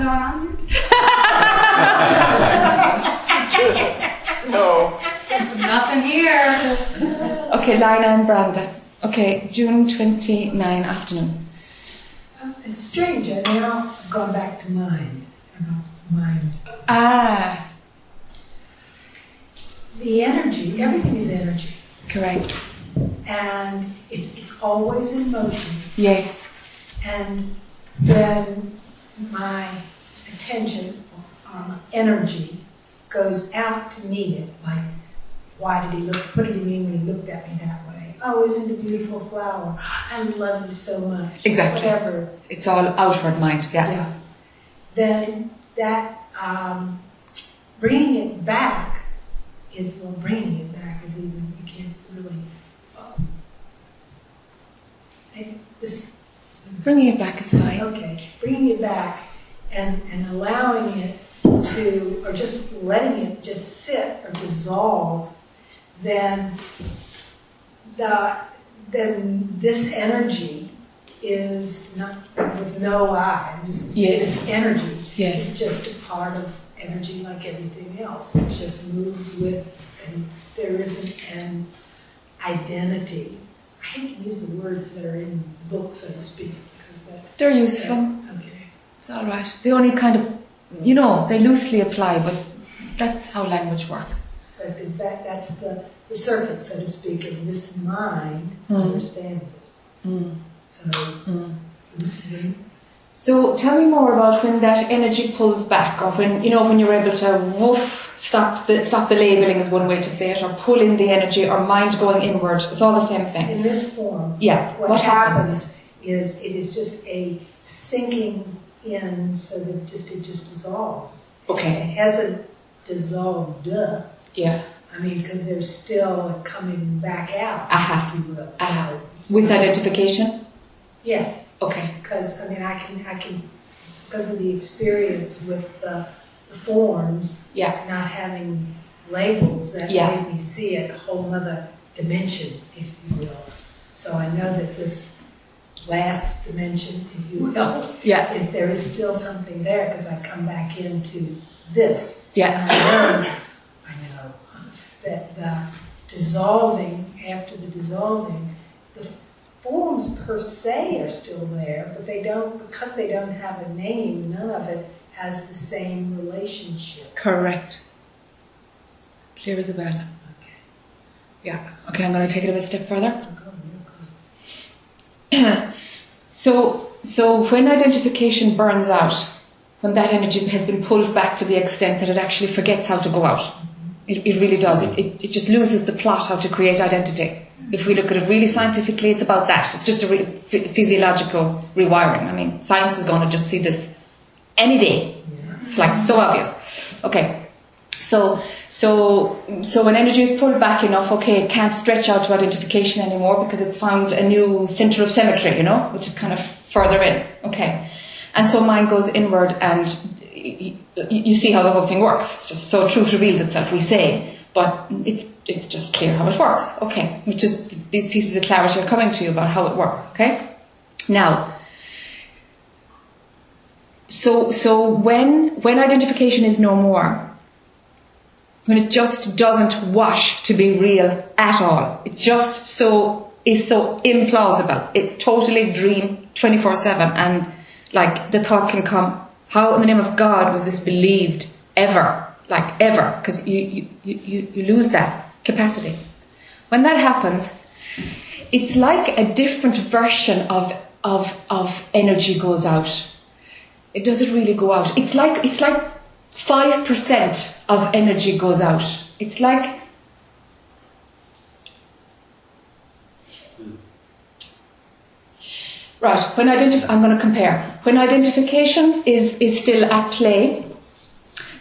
something going on here? No. Nothing here. Okay, Lina and Branda. Okay, June 29 afternoon. It's strange. I now have gone back to mind. About mind. Ah, The energy. Everything is energy, correct. and it's, it's always in motion. Yes. And when my attention or my energy goes out to meet it, like, why did he look, what did he mean when he looked at me that way? Oh, isn't it a beautiful flower? I love you so much. Exactly. Whatever. It's all outward mind, yeah. Yeah. Then that, um, bringing it back is, well, bringing it back is even, you can't really, um, I- this, Bringing it back is fine. Okay, bringing it back and, and allowing it to, or just letting it just sit or dissolve, then the, then this energy is not, with no I, just Yes. this energy Yes. is just a part of energy like everything else. It just moves with, and there isn't an identity. I hate to use the words that are in books, so to speak, because that. They're useful. It's all right. They only kind of, you know, they loosely apply, but that's how language works. But is that, that's the, the circuit, so to speak, is this mind Mm. understands it. Mm. So, mhm. So tell me more about when that energy pulls back, or when you know when you're able to woof stop the stop the labeling is one way to say it, or pull in the energy, or mind going inward. It's all the same thing. in this form, Yeah. what, What happens, happens? is it is just a sinking in so that it just, it just dissolves. Okay. It hasn't dissolved, duh. Yeah. I mean, because there's still coming back out, Aha. if uh-huh. you will. So uh-huh. it's With identification. Yes. Okay. because I mean I can I can because of the experience with the, the forms Yeah. not having labels that Yeah. made me see it a whole other dimension, if you will. So I know that this last dimension, if you mm-hmm. will, Yeah. is there is still something there because I come back into this. Yeah. And I learn, I know that the dissolving after the dissolving, the forms per se are still there, but they don't, because they don't have a name, none of it has the same relationship. Correct. Clear as a bell. Okay. Yeah. Okay. I'm going to take it a step further. I'm going, you're going. So, so when identification burns out, when that energy has been pulled back to the extent that it actually forgets how to go out, it, it really does. It, it, it just loses the plot how to create identity. If we look at it really scientifically, it's about that. It's just a physiological rewiring. I mean, science is going to just see this any day. It's like so obvious. Okay. So, so, so when energy is pulled back enough, okay, it can't stretch out to identification anymore because it's found a new center of symmetry, you know, which is kind of further in. Okay. And so mind goes inward and you see how the whole thing works. It's just so truth reveals itself, we say, but it's, it's just clear how it works. Okay. Which is, these pieces of clarity are coming to you about how it works. Okay. Now, so, so when, when identification is no more, when it just doesn't wash to be real at all, it just so, is so implausible. It's totally dream 24-7 and like the thought can come, how in the name of God was this believed ever? Like ever? Because you, you, you, you you lose that capacity. When that happens, it's like a different version of, of, of energy goes out. It doesn't really go out. It's like, it's like 5% of energy goes out. It's like, right, when identif- I'm going to compare. When identification is, is still at play,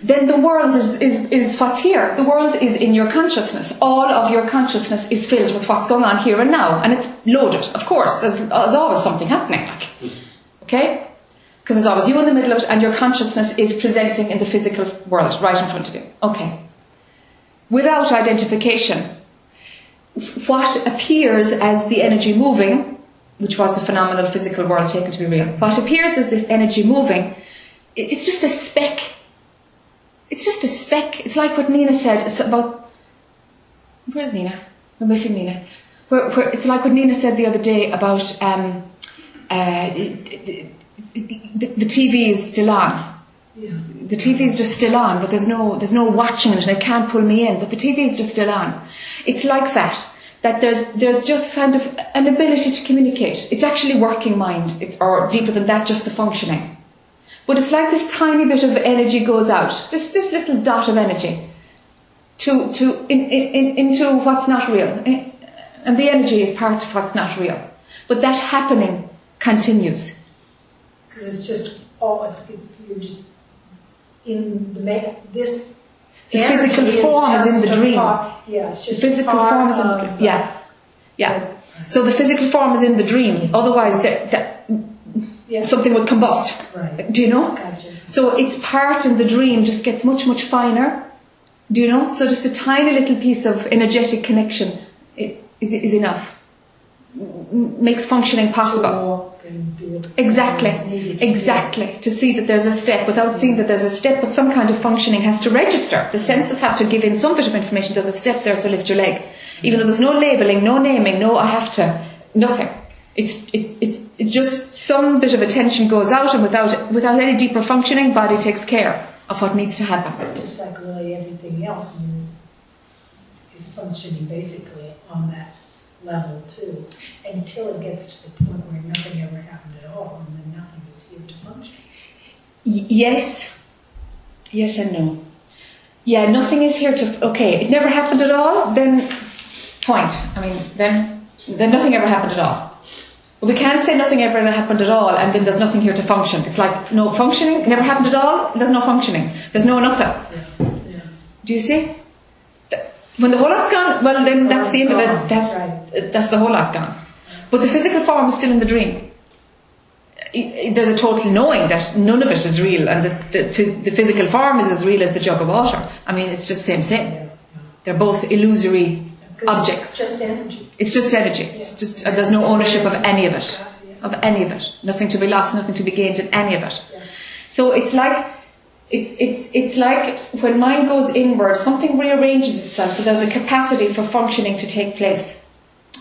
then the world is, is, is what's here. The world is in your consciousness. All of your consciousness is filled with what's going on here and now. And it's loaded, of course. There's, there's always something happening. Okay? Because there's always you in the middle of it and your consciousness is presenting in the physical world right in front of you. Okay. Without identification, what appears as the energy moving, which was the phenomenal physical world taken to be real, what appears as this energy moving it's just a speck. It's just a speck. It's like what Nina said about. Where's Nina? We're missing Nina. Where, where, it's like what Nina said the other day about um, uh, the, the, TV is still on. Yeah. The TV is just still on, but there's no there's no watching it, it can't pull me in. But the TV is just still on. It's like that. That there's there's just kind of an ability to communicate. It's actually working mind, it, or deeper than that, just the functioning. But it's like this tiny bit of energy goes out, just this little dot of energy, to to in, in, into what's not real, Eh, and the energy is part of what's not real. But that happening continues. Because it's just all, it's, it's, you're just in the, ma- this. The physical form is in the dream. part- Yeah, it's The just. physical form is in the dream. Yeah, yeah. So the physical form is in the dream. Otherwise, the, the, Yeah, something would combust. right, Do you know? gotcha. So its part in the dream just gets much, much finer. Do you know? So just a tiny little piece of energetic connection is, is enough. Makes functioning possible. walk and do it. Exactly, It's needed to do. exactly. To see that there's a step without seeing that there's a step, but some kind of functioning has to register. The senses have to give in some bit of information. There's a step there, so lift your leg. Even though there's no labeling, no naming, no I have to, nothing. It's it, it, it just some bit of attention goes out, and without without any deeper functioning, body takes care of what needs to happen. Just like really everything else this is functioning basically on that level too, until it gets to the point where nothing ever happened at all, and then nothing is here to function. Y- yes, yes and no. Yeah, nothing is here to. Okay, it never happened at all. Then, point. I mean, then, then nothing ever happened at all. But we can't say nothing ever happened at all, and then there's nothing here to function. It's like no functioning, never happened at all. There's no functioning. There's no nothing. Yeah. Do you see? When the whole lot's gone, well, then that's the end of it. That's that's the whole lot gone. But the physical form is still in the dream. There's a total knowing that none of it is real, and that the, the, the physical form is as real as the jug of water. I mean, it's just same same. They're both illusory objects. It's just energy. It's just energy. It's just uh, there's no ownership of any of it, of any of it. Nothing to be lost, nothing to be gained in any of it. So it's like it's it's it's like when mind goes inward, something rearranges itself. So there's a capacity for functioning to take place.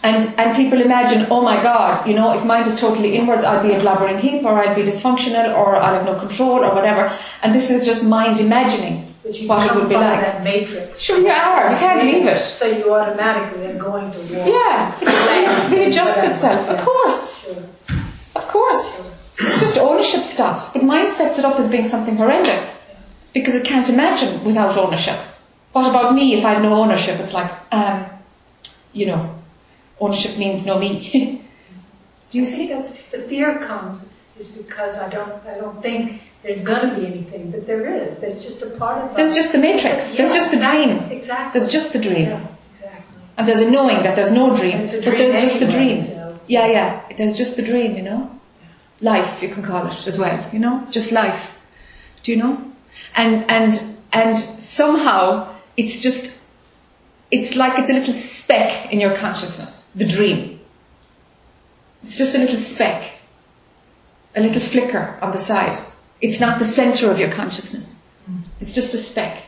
And and people imagine, oh my God, you know, if mind is totally inwards, I'd be a blubbering heap, or I'd be dysfunctional, or I'd have no control, or whatever. And this is just mind imagining what it would be like. that matrix. Sure, you are. You can't leave it. So you automatically are going to walk. Yeah, it just readjusts itself. Of course. Sure. Of course. It's just ownership stops. But mind sets it up as being something horrendous. Because it can't imagine without ownership. What about me if I have no ownership? It's like, um, you know, ownership means no me. Do you I see? that's, the fear comes is because I don't, I don't think there's gonna be anything, but there is. There's just a part of us. There's just the matrix. Yeah, There's just the dream. Exactly. There's just the dream. Yeah, exactly. And there's a knowing that there's no dream. It's a But dream there's just the dream. so- Yeah, yeah. There's just the dream, you know? Life, you can call it as well, you know? Just life. Do you know? And, and, and somehow it's just, it's like it's a little speck in your consciousness, the dream. It's just a little speck, a little flicker on the side. It's not the center of your consciousness. It's just a speck.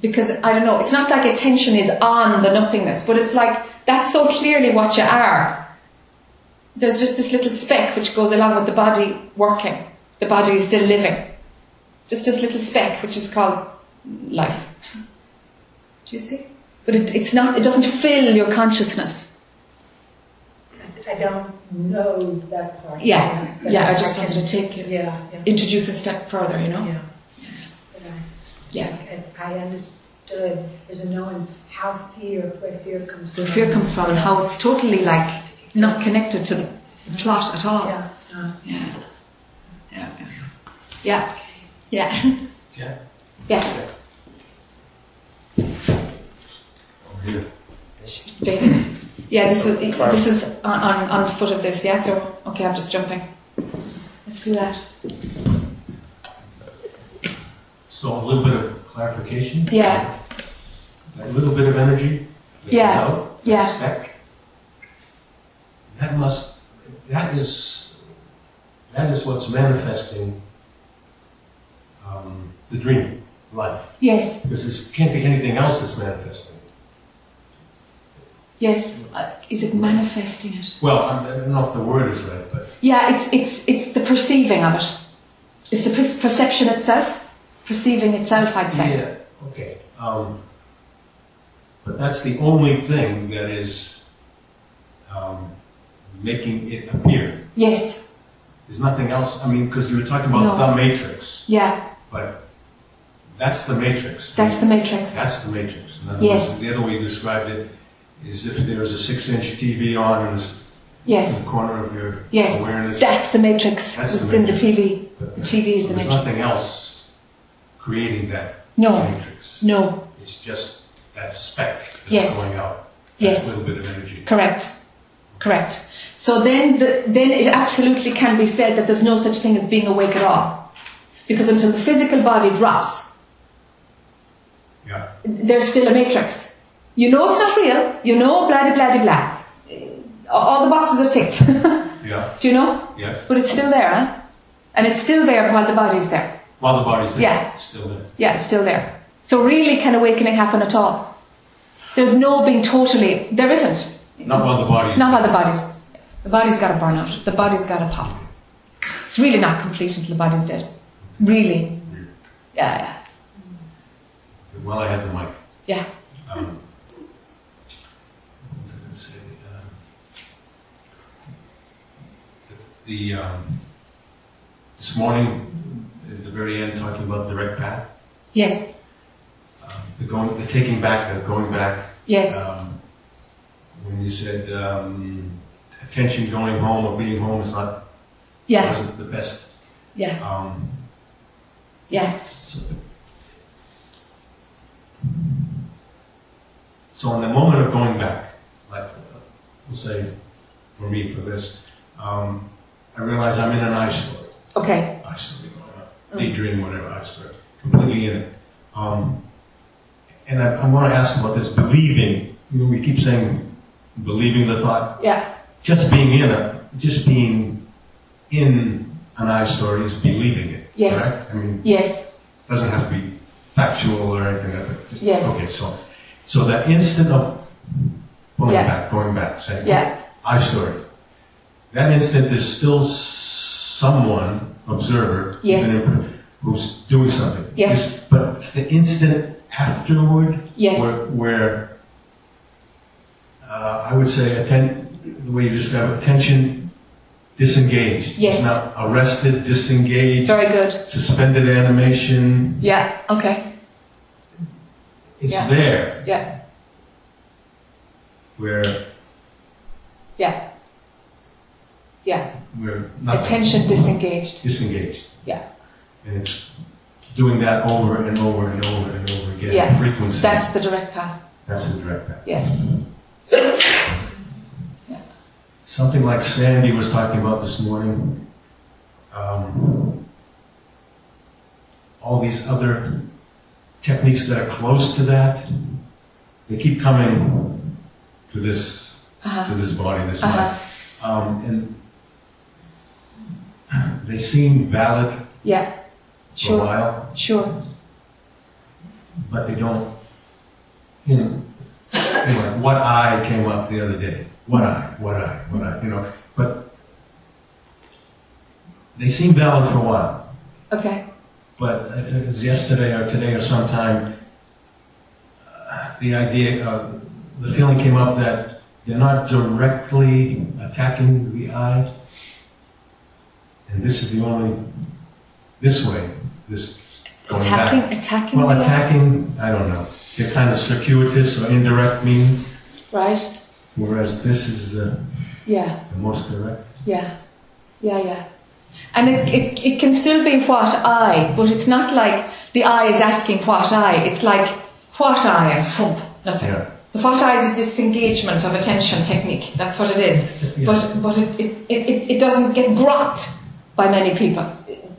Because, I don't know, it's not like attention is on the nothingness, but it's like, that's so clearly what you are. There's just this little speck which goes along with the body working. The body is still living. Just this little speck which is called life. Do you see? But it, it's not, it doesn't fill your consciousness. I- I don't know that part. Yeah, but yeah, I just can- wanted to take it, Yeah, yeah. introduce a step further, you know? Yeah. I- Yeah. I I understood, there's a knowing how fear, where fear comes from. Where fear comes from and how it's totally like not connected to the plot at all. Yeah, it's not. Yeah. Yeah. Yeah. Yeah. Yeah. Yeah. Over oh, here. David. Yeah, this was this is on, on, on the foot of this, yeah, so okay, I'm just jumping. Let's do that. So a little bit of clarification. Yeah. That little bit of energy. that Yeah, goes out, that yeah. Speck. That must, that is, that is what's manifesting um, the dream life. Yes, Because there can't be anything else that's manifesting. yes. Uh, is it manifesting it? Well, I I don't know if the word is right, but Yeah, it's it's it's the perceiving of it. It's the per- perception itself, perceiving itself. I'd say. yeah, okay. Um, but that's the only thing that is um, making it appear. Yes. There's nothing else. I mean, because you were talking about No. the matrix, Yeah. but that's the matrix. That's the matrix. That's the matrix. In other Yes. words, the other way you described it is if there was a six-inch TV on in this- in the corner of your Yes. awareness. That's the matrix That's the within matrix. the TV. but The TV is the matrix. There's nothing else creating that No. matrix. No. It's just that speck that's Yes. going out. Yes. A little bit of energy. Correct. Correct. So then, the, then it absolutely can be said that there's no such thing as being awake at all. Because until the physical body drops, Yeah. there's still a matrix. You know it's not real. You know blah de blah de blah. All the boxes are ticked. Yeah. Do you know? Yes. But it's still there, huh? And it's still there while the body's there. While the body's there. Yeah. It's still there. Yeah, it's still there. So really, can awakening happen at all? There's no being totally. There isn't. Not while the body's Not while the body's. The body's got to burn out. The body's got to pop. It's really not complete until the body's dead. Really. Yeah, yeah, Well, I had the mic. yeah. Um, what was I going to say? The um, this morning, at the very end, talking about the direct path, Yes, um, the going, the taking back, the going back. yes, Um, when you said um, attention going home or being home is not yeah, wasn't the best. yeah, Um, yeah, so, so in the moment of going back, like we'll say for me for this, um, I realize I'm in an I story. okay, I story going on, daydream, whatever I story, completely in it. Um, and I, I want to ask about this believing. You know, we keep saying believing the thought. yeah, Just being in a, just being in an I story is believing it. Yes. Correct? I mean, yes, doesn't have to be factual or anything like that. Yes. Okay, so, so that instant of going Yeah. back, going back, saying, yeah, I story. That instant is still someone, observer, Yes. if- who's doing something. Yes. It's- But it's the instant afterward Yes. where, where uh, I would say, atten- the way you describe it, attention disengaged. Yes. It's not arrested, disengaged, very good. suspended animation. Yeah, okay, It's Yeah. there yeah, where, yeah, yeah. where nothing. Attention disengaged. Disengaged. Yeah. And it's doing that over and over and over and over again. Yeah. Frequency. That's the direct path. That's the direct path. Yes. Something like Sandy was talking about this morning. Um, all these other techniques that are close to that, they keep coming to this to Uh-huh. this body, this Uh-huh. mind, um, and they seem valid Yeah. for a while, Sure. but they don't. You know, like what I came up the other day. What I, what I, what I, you know, but they seem valid for a while. Okay. But it was yesterday or today or sometime, uh, the idea, uh, the feeling came up that they're not directly attacking the I. And this is the only, this way, this going Attacking, back. attacking. Well, attacking, I don't know. They're kind of circuitous or indirect means, Right. whereas this is the, Yeah. the most direct. Yeah. Yeah. Yeah. And it, it, it can still be what I, but it's not like the I is asking what I. It's like what I and thump, nothing. Yeah. The what I is a disengagement of attention technique. That's what it is. Yeah. But but it, it, it, it- doesn't get grokked by many people.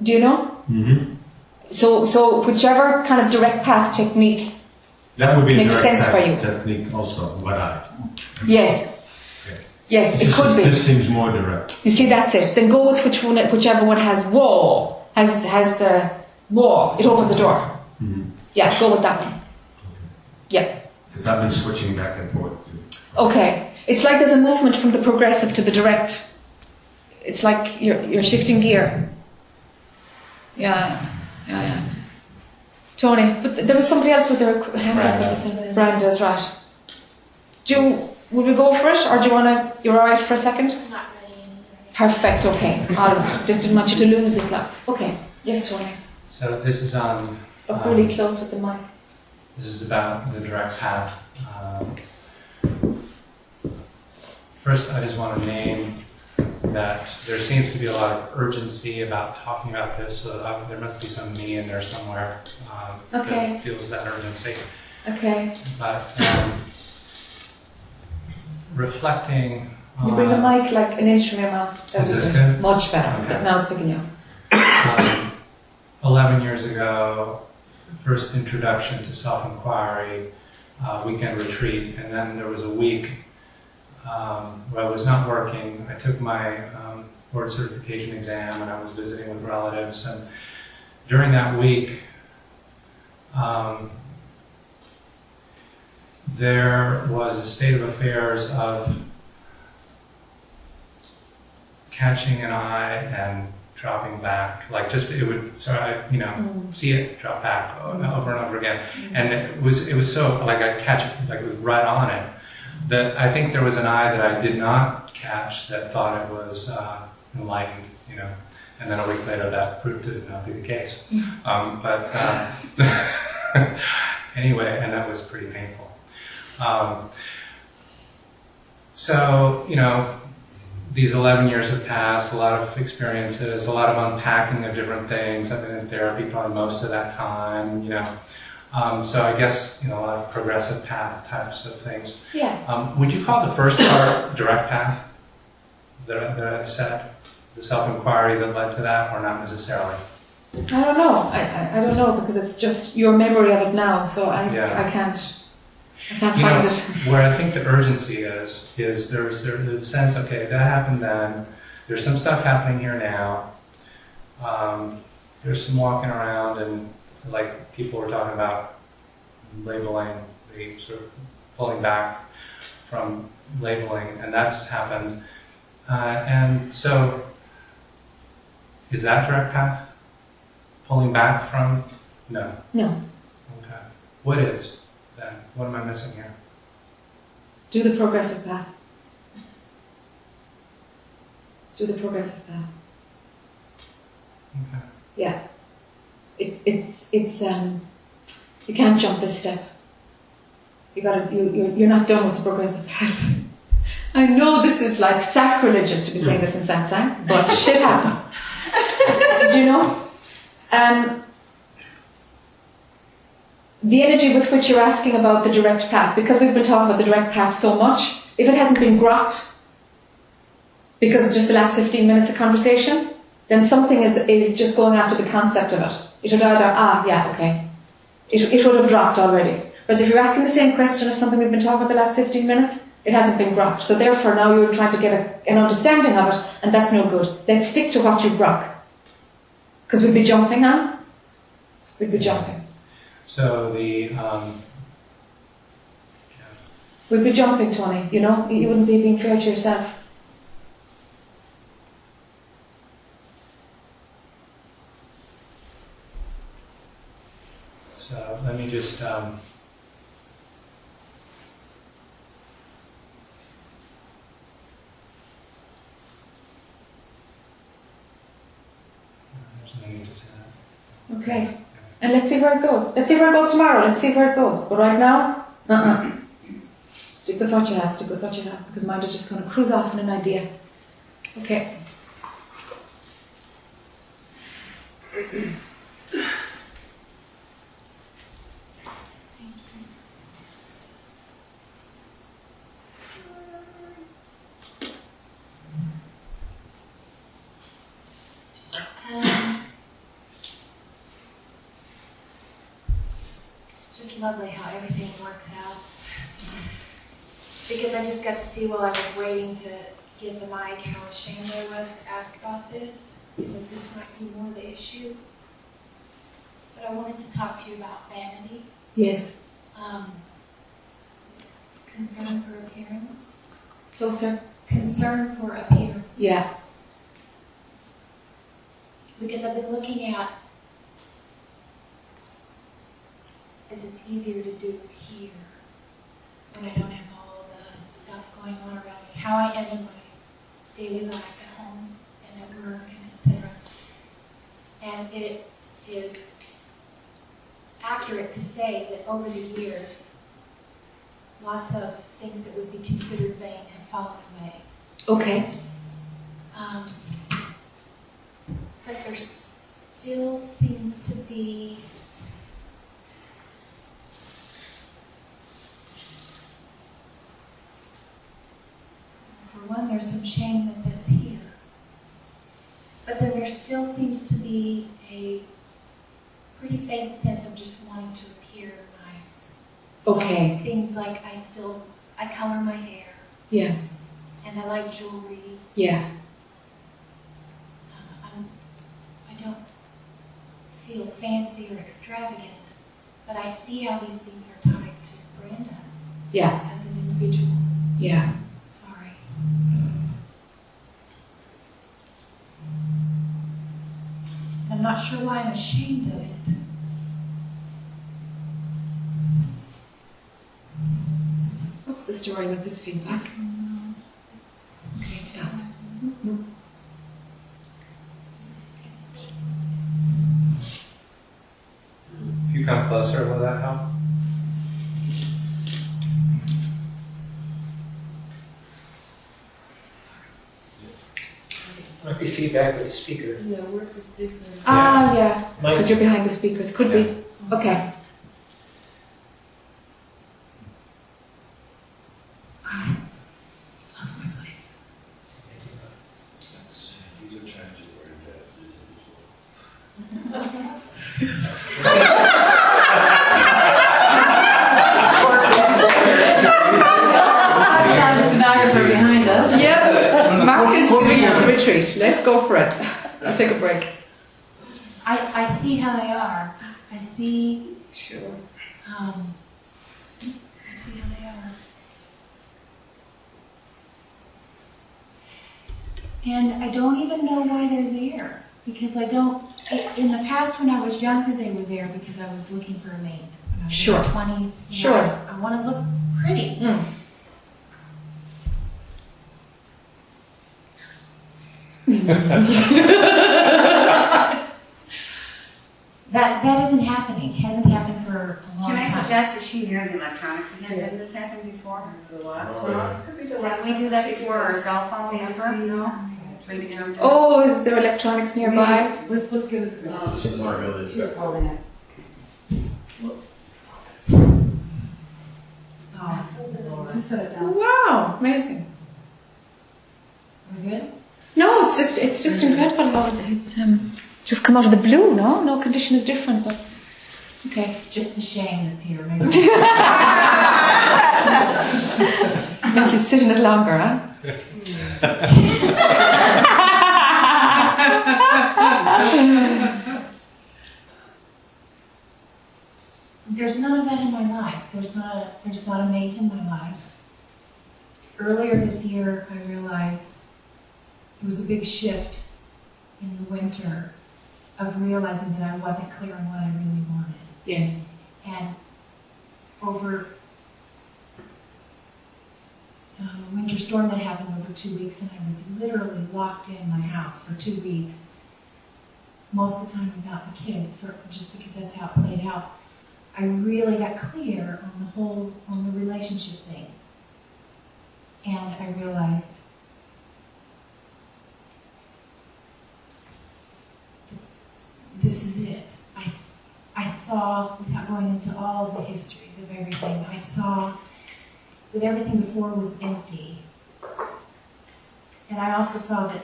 Do you know? hmm So so whichever kind of direct path technique. That would be a Makes direct sense for you. technique also, what I. Yes. Okay. Yes, it Just- could be. This seems more direct. You see, that's it. Then go with which one, whichever one has wall, has has the wall. It opens the door. Mhm. Yeah, go with that one. Yeah. Because I've been switching back and forth. Okay. It's like there's a movement from the progressive to the direct. It's like you're you're shifting gear. Yeah, yeah, yeah. Tony, but there was somebody else with their hand up with this. Branda's right. Do you, will we go for it, or do you want to? You're all right for a second? Not ready anymore. Perfect. Okay. All right. Just didn't want you to lose it. Now. Okay. Yes, Tony. So this is on, Up um, really close with the mic. this is about the direct path. Um, First, I just want to name that there seems to be a lot of urgency about talking about this, so uh, there must be some me in there somewhere um, Okay. that feels that urgency. Okay. But um, reflecting You bring the mic like an inch from your mouth. That Is this good? Much better. Okay. Now it's picking up. um, 11 years ago, first introduction to self-inquiry, uh, weekend retreat, and then there was a week um, where I was not working. I took my um, board certification exam and I was visiting with relatives. And during that week, um, there was a state of affairs of catching an I and dropping back, like just it would, so I, you know, Mm. see it drop back over and over again, and it was it was so like I catch it like it was right on it that I think there was an I that I did not catch that thought it was uh, enlightened, you know, and then a week later that proved to not be the case. Um, but uh, anyway, and that was pretty painful. Um, so you know, these 11 years have passed, a lot of experiences, a lot of unpacking of different things. I've been in therapy probably most of that time, you know. Um, so I guess, you know, a lot of progressive path types of things. Yeah. Um, would you call the first part direct path that, that I said? The self-inquiry that led to that, or not necessarily? I don't know. I, I, I don't know because it's just your memory of it now. So I Yeah. I can't I can't You find know, it. where I think the urgency is, is there's, there's the sense, okay, that happened then, there's some stuff happening here now, um, there's some walking around and like people were talking about labeling, the sort of pulling back from labeling, and that's happened. Uh, and so, is that direct path? Pulling back from? No. No. Okay. What is then? What am I missing here? Do the progressive path. Do the progressive path. Okay. Yeah. It, it's it's um you can't jump this step. You gotta you you're, you're not done with the progressive path. I know this is like sacrilegious to be saying this in satsang, but shit happens. Do you know? Um, the energy with which you're asking about the direct path, because we've been talking about the direct path so much, if it hasn't been grokked because of just the last 15 minutes of conversation, then something is, is just going after the concept of it. It would either, ah, yeah, okay. It, it would have dropped already. Whereas if you're asking the same question of something we've been talking about the last 15 minutes, it hasn't been grokked. So therefore now you're trying to get a, an understanding of it, and that's no good. Let's stick to what you grok. Because we'd be jumping on. We'd be jumping. So the um, yeah. We'd be jumping, Tony, you know? You wouldn't be being fair to yourself. so let just um. Okay. And let's see where it goes. Let's see where it goes tomorrow. Let's see where it goes. But right now, uh-uh. Stick with what you have. Stick with what you have. Because mind is just going to cruise off in an idea. Okay. Um, it's just lovely how everything works out. Because I just got to see while I was waiting to get the mic how ashamed I was to ask about this, because this might be more the issue. But I wanted to talk to you about vanity, Yes. um, concern for appearance, Closer. concern for appearance. Yeah. Because I've been looking at, as it's easier to do here, when I don't have all the stuff going on around me, how I am in my daily life at home and at work and etc. And it is accurate to say that over the years, lots of things that would be considered vain have fallen away. Okay. Um, but there still seems to be for one, there's some shame that that's here. But then there still seems to be a pretty faint sense of just wanting to appear nice. Okay. Things like I still, I color my hair Yeah. and I like jewelry Yeah. Uh, I'm, I don't feel fancy or extravagant, but I see how these things are tied to Brenda Yeah. as an individual. Yeah. Sorry. I'm not sure why I'm ashamed of it. The story with this feedback? Okay, it stopped. If you come closer, will that help? Might be feedback with the speaker. Ah, yeah. Might- Because you're behind the speakers. Could be. Okay. Lost my place. Sound stenographer behind us. Yep. Mark is giving us the retreat. Let's go for it. I'll take a break. I, I see how they are. I see, Sure. um, I see how they are. And I don't even know why they're there. Because I don't, i- in the past when I was younger, they were there because I was looking for a mate. When I was Sure. in my 20s. you know, Sure. I, I want to look pretty. Mm. That, that isn't happening. Hasn't happened for a long Can I time. suggest that she hear the electronics again? Didn't this happen before? Oh, Didn't we do that before, our cell phone number? No? Three to. Oh, is there electronics nearby? Let's, let's give us, uh, It's in our village. she's holding it. Oh, Just set it down. Wow, amazing. We're good? No, it's just it's just incredible how it's um just come out of the blue. No, no condition is different, but okay. Just the shame that's here. Maybe. Make you sit in it longer, huh? There's none of that in my life. There's not a, there's not a mate in my life. Earlier this year, I realized there was a big shift in the winter of realizing that I wasn't clear on what I really wanted. Yes. And over uh, a winter storm that happened over two weeks, and I was literally locked in my house for two weeks, most of the time without the kids, for, just because that's how it played out. I really got clear on the whole, on the relationship thing. And I realized this is it. I, I saw, without going into all the histories of everything, I saw that everything before was empty. And I also saw that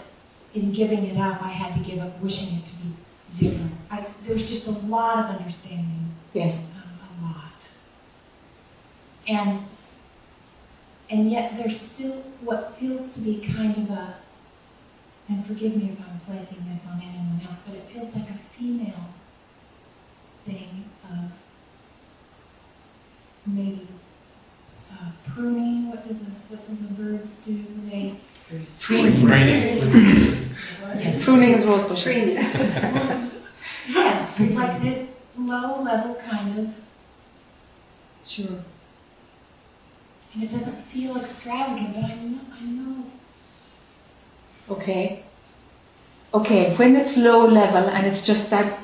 in giving it up, I had to give up wishing it to be different. I, there was just a lot of understanding Yes. a, a lot. And and yet there's still what feels to be kind of a, and forgive me if I'm placing this on anyone else, but it feels like a female thing of maybe uh, pruning. What do the what do the birds do? They Raining. Pruning is rose bushes. yes, like this low level kind of, Sure. and it doesn't feel extravagant, but I know I know it's Okay. Okay, when it's low level and it's just that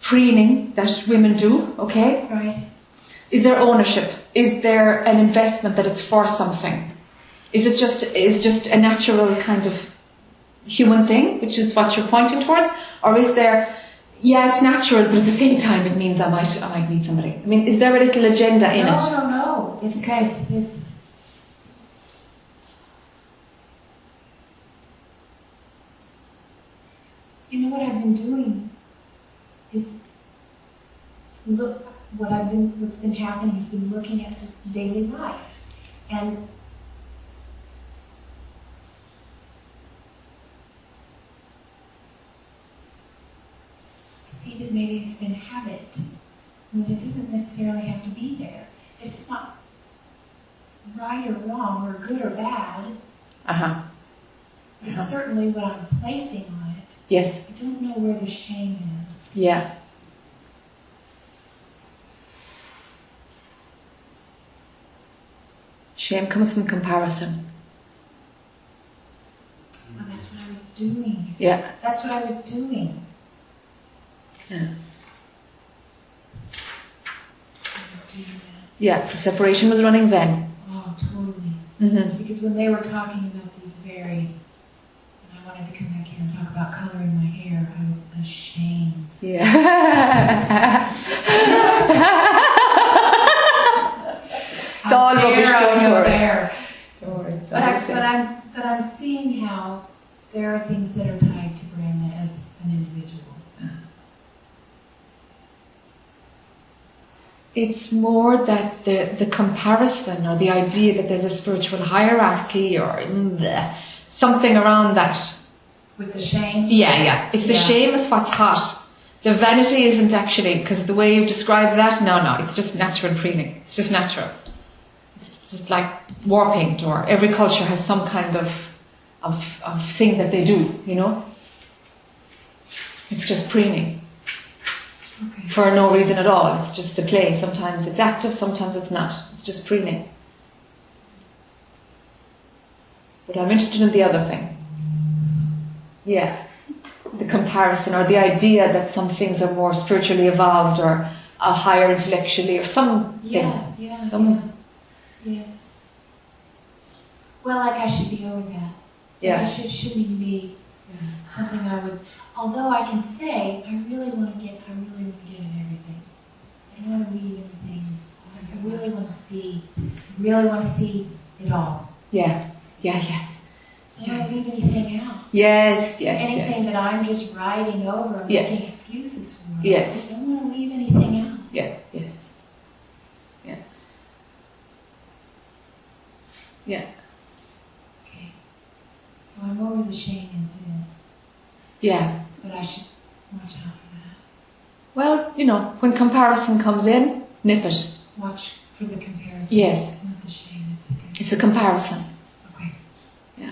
preening that women do, okay? right. Is there ownership? Is there an investment that it's for something? Is it just is just a natural kind of human thing, which is what you're pointing towards, or is there? Yeah, it's natural, but at the same time, it means I might I might meet somebody. I mean, is there a little agenda in no, it? no, no. No. It's Okay. it's it's You know what I've been doing is look what I've been what's been happening has been looking at the daily life and see that maybe it's been habit and that it doesn't necessarily have to be there. It's just not right or wrong or good or bad. Uh huh. It's Uh-huh. certainly what I'm placing on it. Yes. I don't know where the shame is. Yeah. Shame comes from comparison. Well, that's what I was doing. Yeah. That's what I was doing. Yeah. I was doing that. Yeah. The separation was running then. Oh, totally. Mm-hmm. Because when they were talking about these very, and I wanted to come back here and talk about coloring my hair, I was ashamed. Yeah. It's all rubbish, don't worry. Don't worry. But, I, but I'm but I'm seeing how there are things that are tied to Brenda as an individual. It's more that the, the comparison or the idea that there's a spiritual hierarchy or bleh, something around that. With the shame. Yeah, yeah. It's the Yeah. shame is what's hot. The vanity isn't actually, because the way you've described that, no, no, it's just natural preening. It's just natural. It's just like war paint or every culture has some kind of, of, of thing that they do, you know? It's just preening Okay. for no reason at all. It's just a play. Sometimes it's active, sometimes it's not. It's just preening. But I'm interested in the other thing. Yeah. The comparison or the idea that some things are more spiritually evolved or higher intellectually or something. Yeah, yeah, Some- yeah. Yes. Well, like I should be over that. Yeah. It should, shouldn't be something I would, although I can say, I really want to get, I really want to get at everything. I don't want to leave anything. I really want to see, really want to see it all. Yeah. Yeah, yeah. I don't want to leave anything out. Yes, yes, Anything yes. that I'm just riding over Yes. making excuses for. Yes. I don't want to leave anything out. Yeah, yes. Yeah. Yeah. Okay. So I'm over the shame incident, Yeah. But I should watch out for that. Well, you know, when comparison comes in, nip it. Watch for the comparison. Yes. It's not the shame, it's the It's a comparison. Okay. Yeah.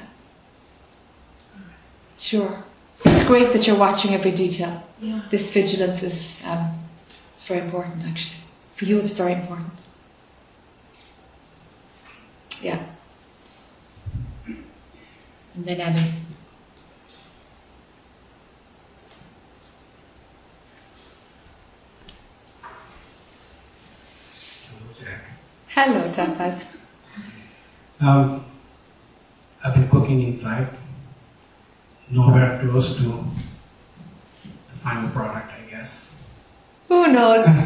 Sure. It's great that you're watching every detail. Yeah. This vigilance is, um, it's very important actually. For you it's very important. Yeah. And then Abby. Hello, Tapas. Um, I've been cooking inside, nowhere close to the final product, I guess. Who knows?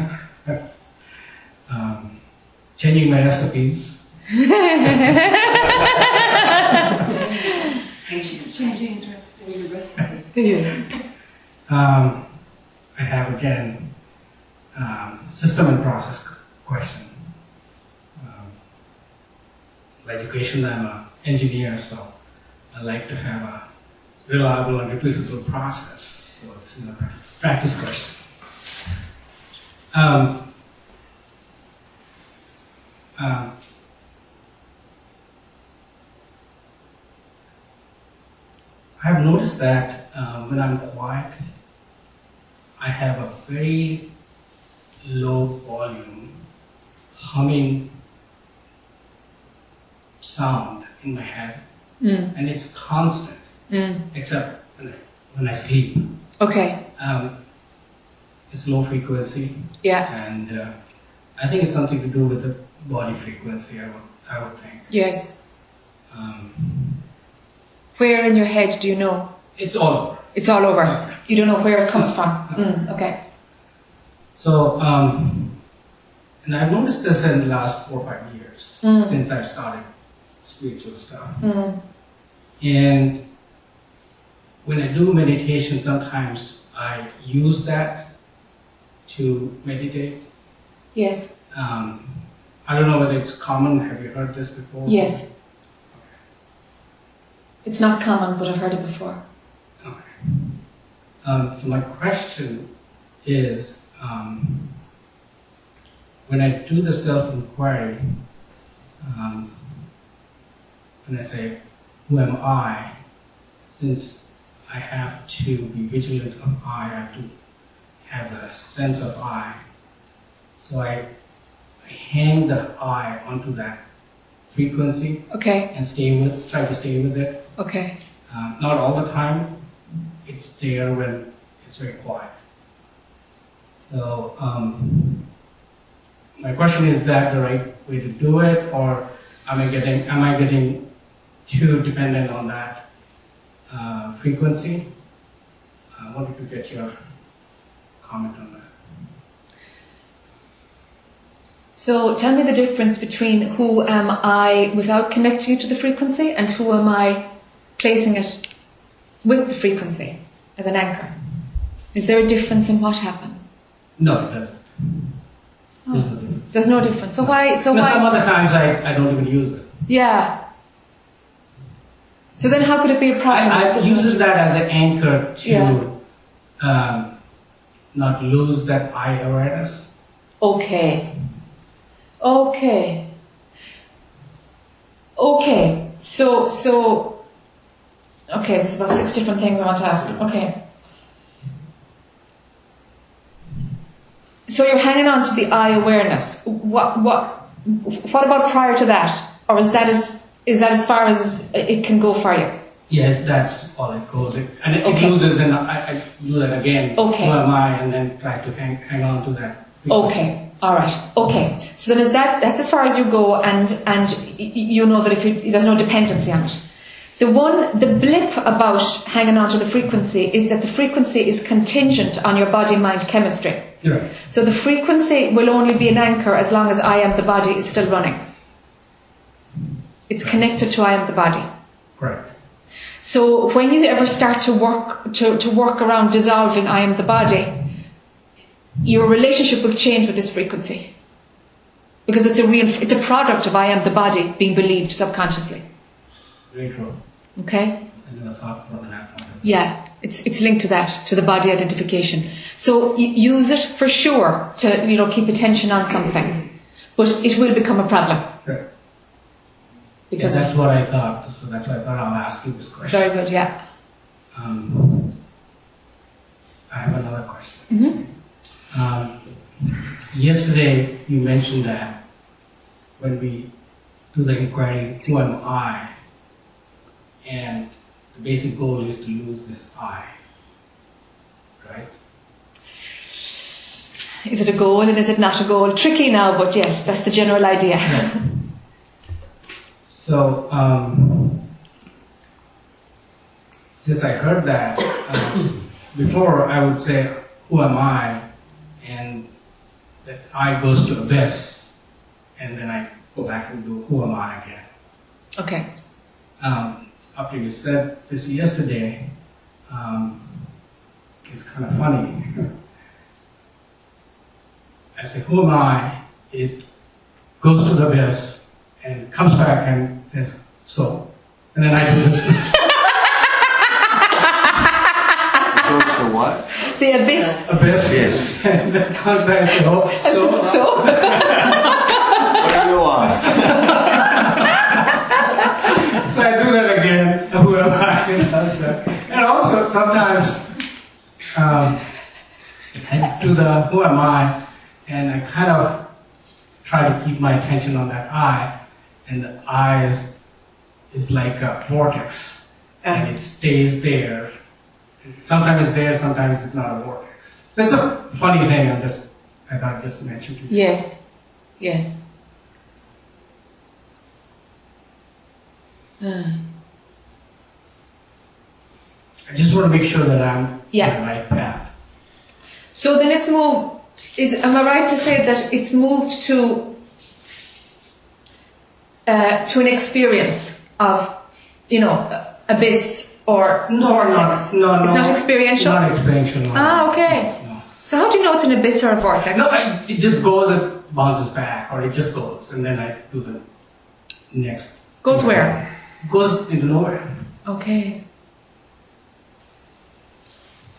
Um, changing my recipes. Um, I have again um, system and process question. Um, by education I'm an engineer, so I like to have a reliable and repeatable process. So it's a practice question. Um, um, I've noticed that uh, when I'm quiet, I have a very low volume humming sound in my head, Mm, and it's constant, mm. except when I, when I sleep. Okay. Um, it's low frequency, Yeah. and uh, I think it's something to do with the body frequency. I would, I would think. Yes. Um, Where in your head do you know? it's all over. It's all over. You don't know where it comes from. Mm, okay. So, um, and I've noticed this in the last four or five years Mm. since I've started spiritual stuff. Mm. And when I do meditation, sometimes I use that to meditate. Yes. Um, I don't know whether it's common. Have you heard this before? Yes. It's not common, but I've heard it before. Okay. Um, so my question is, um, when I do the self-inquiry, um, when I say, who am I, since I have to be vigilant of I, I have to have a sense of I. So I, I hang the I onto that frequency Okay. and stay with, try to stay with it. Okay. Uh, not all the time. It's there when it's very quiet. So um, my question is that the right way to do it, or am I getting am I getting too dependent on that uh, frequency? I wanted to get your comment on that. So tell me the difference between who am I without connecting it to the frequency and who am I placing it with the frequency as an anchor. Is there a difference in what happens? No, it doesn't. There's no difference. There's no difference. So why? So No, some other times I, I don't even use it. Yeah. So then, how could it be a problem? I, I use that as an anchor to Yeah. um, not lose that I awareness. Okay. Okay. Okay. So, so, okay, there's about six different things I want to ask. Okay. So you're hanging on to the I awareness. What, what, what about prior to that? Or is that as, is that as far as it can go for you? Yeah, that's all it goes. It, and it, Okay. it loses, then I, I do that again. Okay. Who am I? And then try to hang, hang on to that. Okay, all right, okay. So then is that that's as far as you go, and and you know that if you, there's no dependency on it. The one, the blip about hanging on to the frequency is that the frequency is contingent on your body-mind chemistry. Right. So the frequency will only be an anchor as long as I am the body is still running. It's connected to I am the body. Right. So when you ever start to work to, to work around dissolving I am the body, your relationship will change with this frequency. Because it's a real, it's a product of I am the body being believed subconsciously. Very true. Okay? I never thought from that point of view. Yeah, it's, it's linked to that, to the body identification. So y- use it for sure to, you know, keep attention on something. But it will become a problem. Yeah, Because that's what I thought. So that's why I thought I'll ask you this question. very good, yeah. Um, I have another question. hmm Um, yesterday, you mentioned that when we do the inquiry, who am I? And the basic goal is to lose this I. Right? Is it a goal and is it not a goal? Tricky now, but yes, that's the general idea. So, um, since I heard that, um, before I would say, who am I? And that I goes to abyss, and then I go back and do who am I again. Okay. um, after you said this yesterday, um, it's kind of funny. I say, who am I? It goes to the abyss and comes back and says, so. And then I do this. Goes to what? The abyss. abyss. Yes. And then comes back and says, oh, so. So, What do you want? So I do that again. Who am I? And also sometimes um, I do the who am I, and I kind of try to keep my attention on that I, and the I is like a vortex, and uh-huh. it stays there. Sometimes it's there, sometimes it's not a vortex. So it's a funny thing. I'm just I thought I'd just mentioned. to you. yes, yes. I just want to make sure that I'm Yeah. on the right path. So then it's moved. Is am I right to say that it's moved to uh, to an experience of, you know, abyss or vortex? No, no, It's no. not experiential. Not experiential. No. Ah, okay. No. So how do you know it's an abyss or a vortex? No, I, it just goes and bounces back, or it just goes, and then I do the next. Goes where? Goes into nowhere. Okay.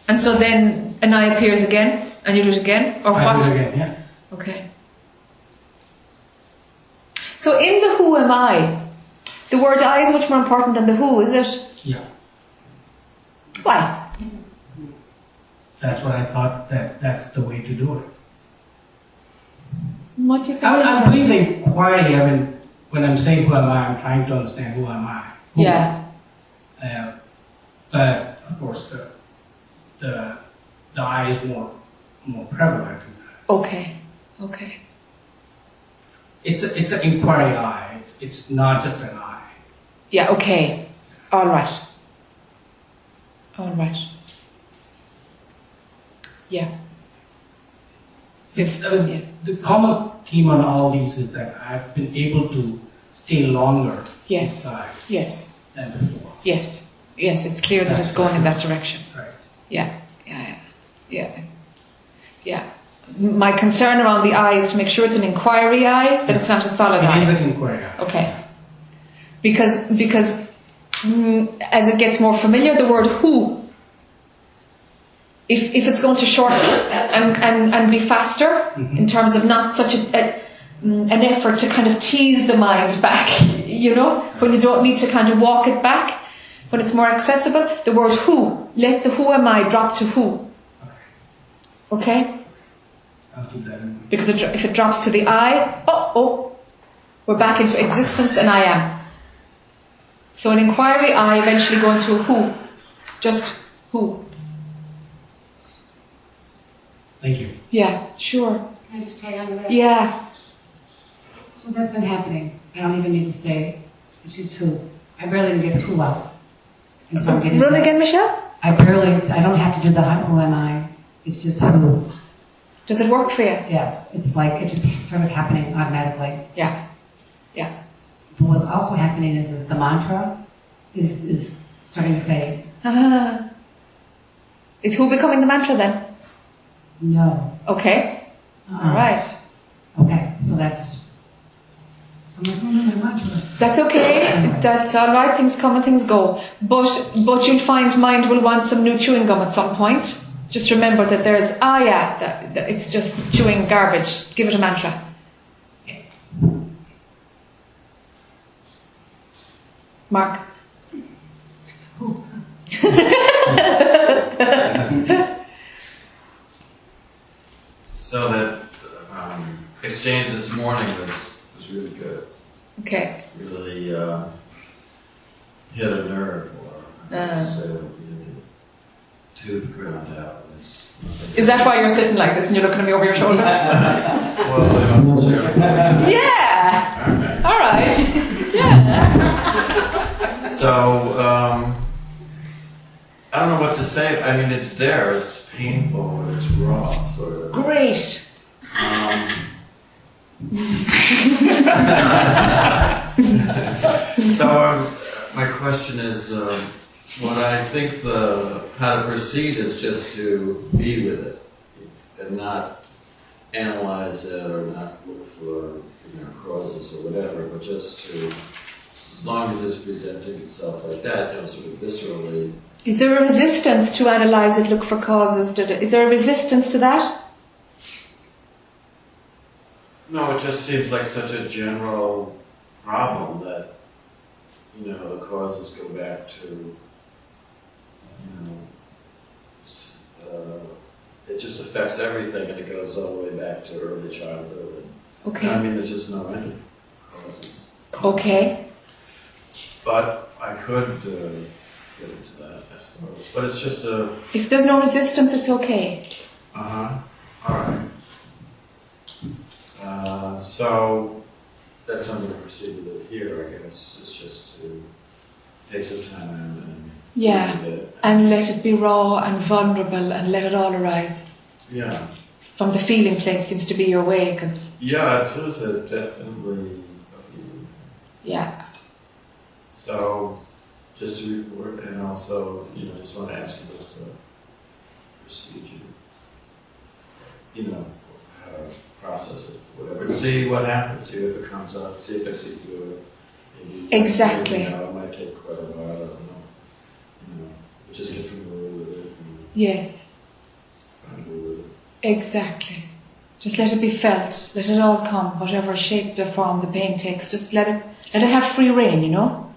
And so then an I appears again, and you do it again, or I what? do it again, yeah. Okay. So in the who am I, the word I is much more important than the who, is it? Yeah. Why? That's what I thought that that's the way to do it. What do you think? I'm, I'm doing the inquiry, I mean, when I'm saying who am I, I'm trying to understand who am I. Who? Yeah. Uh, but, of course, the, the, the I is more, more prevalent. Okay. Okay. It's a, it's an inquiry I. it's, it's not just an I. Yeah. Okay. All right. All right. Yeah. If- I mean, yeah. The common theme on all these is that I've been able to stay longer Yes. inside Yes. than before. Yes. Yes. It's clear that it's going in that direction. Right. Yeah, yeah, yeah, yeah. My concern around the I is to make sure it's an inquiry I, that it's not a solid It is I. an inquiry I. Okay. Because because mm, as it gets more familiar, the word who. If if it's going to shorten and and, and be faster in terms of not such a, a mm, an effort to kind of tease the mind back, you know, when you don't need to kind of walk it back, when it's more accessible, the word who, let the who am I drop to who. Okay? I'll do that. in- Because if it drops to the I, oh, oh, we're back into existence and I am. So an inquiry I eventually go into a who. Just who. Thank you. Yeah, sure. Can I just tag on to that? Yeah. So that's been happening. I don't even need to say, it's just who. I barely even get who out. And so I'm getting Run that. again, Michelle? I barely, I don't have to do the who am I. It's just who. Does it work for you? Yes, it's like, it just started happening automatically. Yeah. Yeah. But what's also happening is, is the mantra is, is starting to fade. Ah. Is who becoming the mantra then? No. Okay. Uh-uh. All right. Okay, so that's, so like, oh no, mantra. That's okay. That's all right. Things come and things go. But but you'll find mind will want some new chewing gum at some point. Just remember that there's ah yeah, that, that it's just chewing garbage. Give it a mantra. Mark. So that um, exchange this morning was, was really good. Okay. Really uh, hit a nerve or Uh. so the tooth ground out. Was nothing. Is that why you're sitting like this and you're looking at me over your shoulder? well, I'm not sure. yeah. All right. yeah. So um, I don't know what to say. I mean, it's there. It's painful. It's raw, sort of. Great. Um, so um, my question is, um, what I think the how to proceed is just to be with it and not analyze it or not look for you know causes or whatever, but just to as long as it's presenting itself like that, you know, sort of viscerally, Is there a resistance to analyze it, look for causes? da- da- Is there a resistance to that? No, it just seems like such a general problem that, you know, the causes go back to, you know, uh, it just affects everything and it goes all the way back to early childhood. And, I mean, there's just no end. Okay. But I could uh, get into that, I suppose. But it's just a, If there's no resistance, it's okay. uh-huh, all right. Uh, so that's I'm going to proceed with here, I guess. It's just to take some time and Yeah. at. Uh, and let it be raw and vulnerable and let it all arise. Yeah, From the feeling place seems to be your way, because, yeah, it is a definitely a feeling. yeah. So just to report, and also, you know, just want to ask you about the procedure. You know, how to process it, whatever. See what happens. See if it comes up. See if I see through it. Maybe, Exactly. You know, it might take quite a while. I don't know. You know, but just get familiar with it Yes, with it. exactly. Just let it be felt. Let it all come, whatever shape or form the pain takes. Just let it, let it have free reign, you know?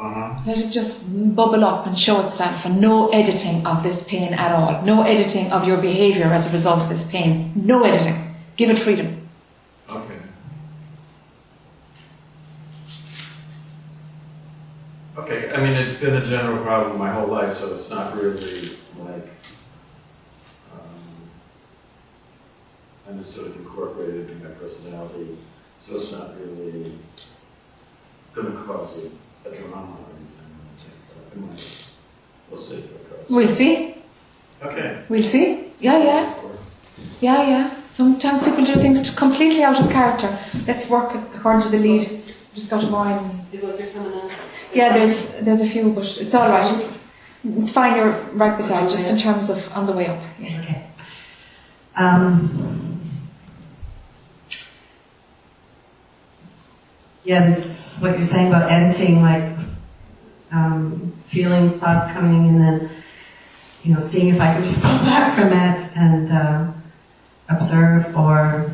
Uh-huh. Let it just bubble up and show itself and no editing of this pain at all. No editing of your behaviour as a result of this pain. No editing. Give it freedom. Okay. Okay, I mean, it's been a general problem my whole life, so it's not really like, um, I'm just sort of incorporated in my personality, so it's not really gonna cause a, a drama or anything. I think, but it might, we'll see if it goes. We'll see. Okay. We'll see. Yeah, yeah. Yeah, yeah. Sometimes people do things completely out of character. Let's work according to the lead. Just got to mind. Was there someone else? Yeah, there's there's a few, but it's all right. It's, it's fine. You're right beside, just in terms of on the way up. Yeah. Okay. Um, yeah, this what you're saying about editing, like um, feelings, thoughts coming, and then you know, seeing if I can just pull back from it and uh, observe, or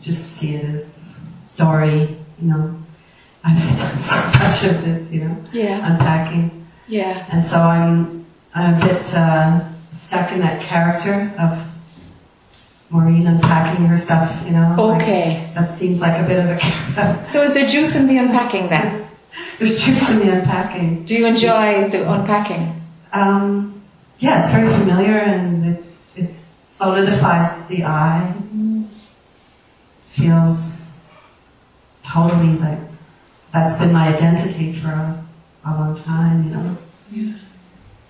just see it as story. You know, I've done so much of this. You know, Yeah. unpacking. Yeah. And so I'm, I'm a bit uh, stuck in that character of Maureen unpacking her stuff, you know. like, Okay. that seems like a bit of a. So is there juice in the unpacking then? There's juice in the unpacking. Do you enjoy the unpacking? Um, yeah, it's very familiar and it's it solidifies the I. Feels totally like that's been my identity for a, a long time, you know. Yeah.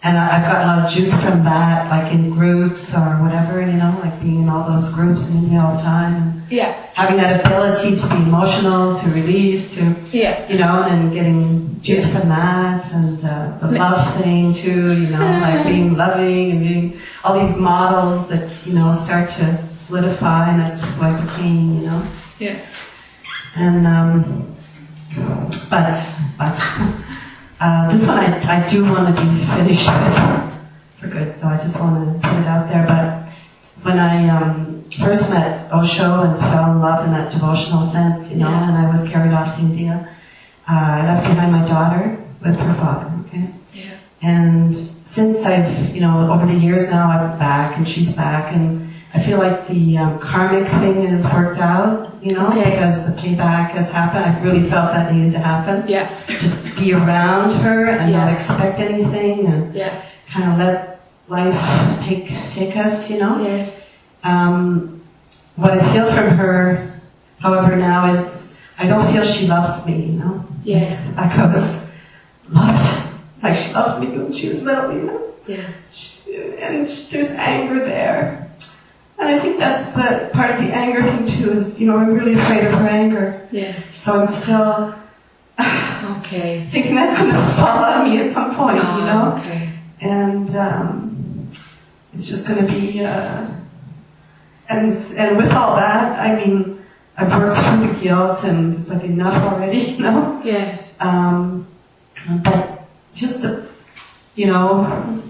And I, I've got a lot of juice from that, like in groups or whatever, you know, like being in all those groups in India all the time. Yeah. having that ability to be emotional, to release, to, Yeah. you know, and getting juice from that and uh, the love thing too, you know, like being loving and being all these models that, you know, start to solidify and that's who I became, you know. Yeah. And, um, but, but, uh, this one I, I do want to be finished with for good, so I just want to put it out there. But when I um, first met Osho and fell in love in that devotional sense, you know, Yeah. and I was carried off to India, uh, I left behind my daughter with her father, okay? Yeah. And since I've, you know, over the years now, I'm back and she's back, and I feel like the um, karmic thing has worked out, you know, Okay. because the payback has happened. I really felt that needed to happen. Yeah. Just be around her and Yeah. not expect anything, and Yeah. kind of let life take take us, you know. Yes. Um, what I feel from her, however, now is I don't feel she loves me, you know. Yes. Like I was loved, like she loved me when she was little, you know. Yes. She- And there's anger there. And I think that's the part of the anger thing too is, you know, I'm really afraid of her anger. Yes. So I'm still Okay. thinking that's going to fall on me at some point, you Ah, know. Okay. And um, it's just going to be, uh, and and with all that, I mean, I've worked through the guilt and just like enough already, you know. Yes. Um, but just the, you know,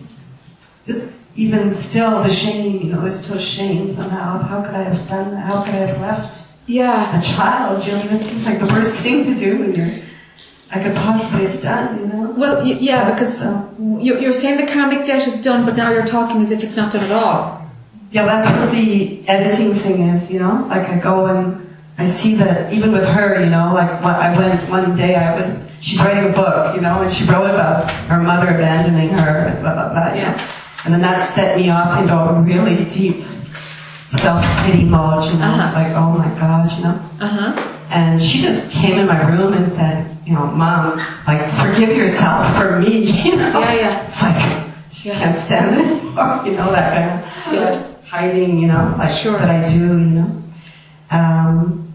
just even still the shame, you know, there's still shame somehow. How could I have done that? How could I have left Yeah. a child? You know, this seems like the worst thing to do when you're, I could possibly have done, you know. Well, y- yeah, because So, you're, saying the karmic debt is done, but now you're talking as if it's not done at all. yeah, that's what the editing thing is, you know. Like I go and I see that even with her, you know, like I went one day, I was she's writing a book, you know, and she wrote about her mother abandoning her and blah blah blah. Yeah. know. And then that set me off into a really deep self pity mode, you know, Uh-huh. like oh my god, you know. Uh huh. And she just came in my room and said, you know, mom, like forgive yourself for me, you know. Yeah, yeah. It's like she Yeah. can't stand it anymore, you know, that kind of Yeah. hiding, you know, like Sure. that I do, you know. Um,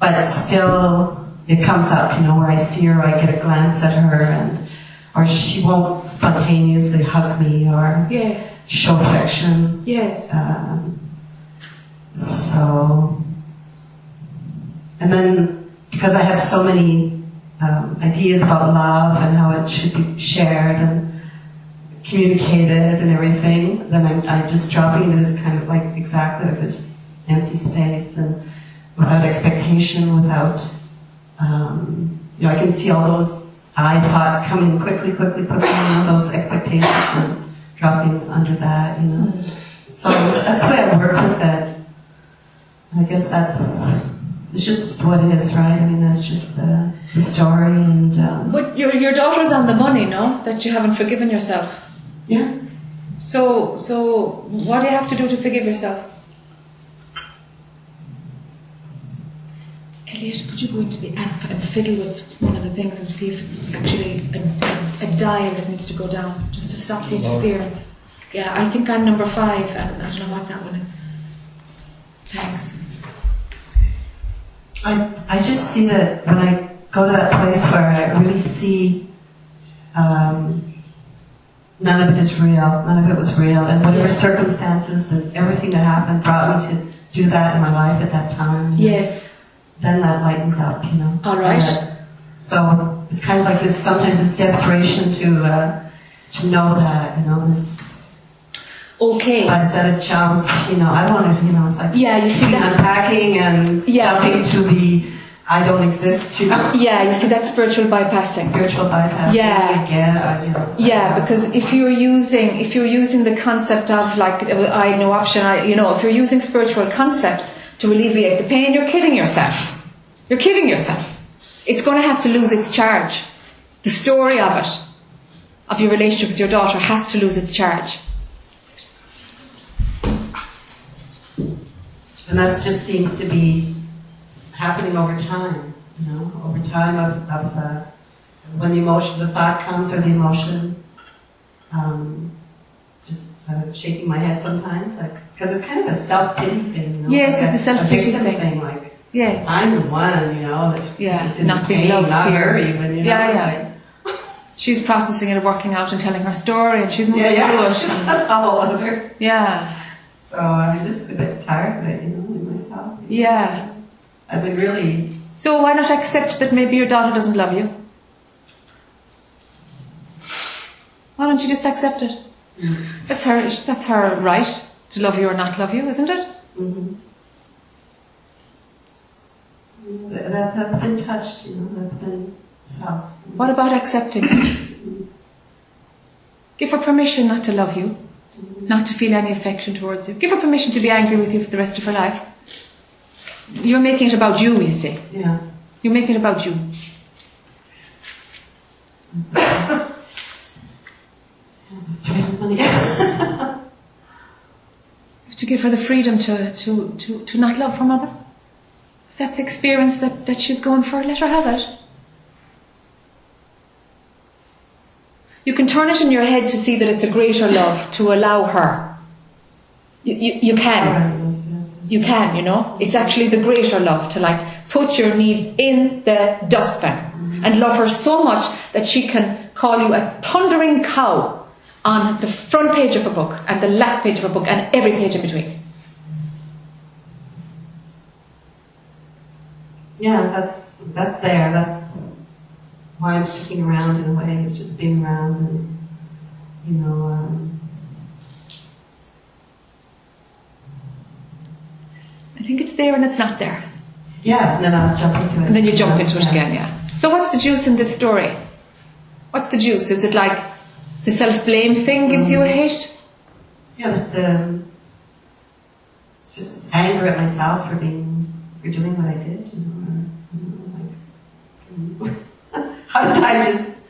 but still, it comes up, you know, where I see her, I get a glance at her, and or she won't spontaneously hug me or Yes. show affection. Yes. Um, so, and then because I have so many um, ideas about love and how it should be shared and communicated and everything, then I'm, I'm just dropping into this kind of like exactly this empty space and without expectation, without, um, you know, I can see all those I thoughts coming quickly, quickly, quickly, you know, those expectations and dropping under that, you know. So that's the way I work with it. I guess that's it's just what it is, right? I mean, that's just the, the story, and um, But your your daughter's on the money, no? That you haven't forgiven yourself. yeah, So so what do you have to do to forgive yourself? Elliot, could you go into the app and fiddle with one of the things and see if it's actually a, a, a dial that needs to go down, just to stop the interference? Yeah, I think I'm number five, and I don't know what that one is. Thanks. I I just see that when I go to that place where I really see um, none of it is real, none of it was real, and whatever Yes. circumstances and everything that happened brought me to do that in my life at that time. Yes. Then that lightens up, you know. All right. Uh, so it's kind of like this. Sometimes this desperation to uh, to know that, you know, this. Okay. But instead of jump, you know, I want to, you know, it's like Yeah, you see that's unpacking and Yeah. jumping to the I don't exist, you know, yeah, you see that's spiritual bypassing. spiritual bypass. Yeah. Again, you like Yeah, because if you're using if you're using the concept of like I no option, I you know if you're using spiritual concepts to alleviate the pain, you're kidding yourself. You're kidding yourself. It's going to have to lose its charge. The story of it, of your relationship with your daughter, has to lose its charge. And that just seems to be happening over time, you know, over time of, of uh, when the emotion, the thought comes or the emotion, um, just uh, shaking my head sometimes, like, because it's kind of a self-pity thing, you. Yes, like it's a self-pity victim thing. like, Yes. I'm the one, you know, that's, Yeah, in not being loved not here. her even, you know. Yeah, it's yeah. She's processing it, working out, and telling her story, and she's moving yeah, through yeah, it. just a whole other. Yeah, So I'm just a bit tired of it, you know, in myself. yeah. I've been really So why not accept that maybe your daughter doesn't love you? Why don't you just accept it? Mm. That's her. That's her right to love you or not love you, isn't it? hmm That, that's been touched, you know, that's been felt. What about accepting it? Mm-hmm. Give her permission not to love you, mm-hmm. not to feel any affection towards you. Give her permission to be angry with you for the rest of her life. You're making it about you, you see. Yeah. You make it about you. Mm-hmm. That's really funny. To give her the freedom to, to, to, to not love her mother. If that's the experience that, that she's going for, let her have it. You can turn it in your head to see that it's a greater love to allow her. You, you, you can. You can, you know. It's actually the greater love to like put your needs in the dustbin and love her so much that she can call you a thundering cow on the front page of a book and the last page of a book and every page in between. yeah, that's that's there. That's why I'm sticking around in a way. It's just being around and you know. Um, I think it's there and it's not there. yeah, and then I'll jump into it. And then you jump into it again, yeah. So what's the juice in this story? What's the juice? Is it like the self-blame thing gives you a hit? Yeah, the, just anger at myself for being for doing what I did. You know, or, you know like how did I just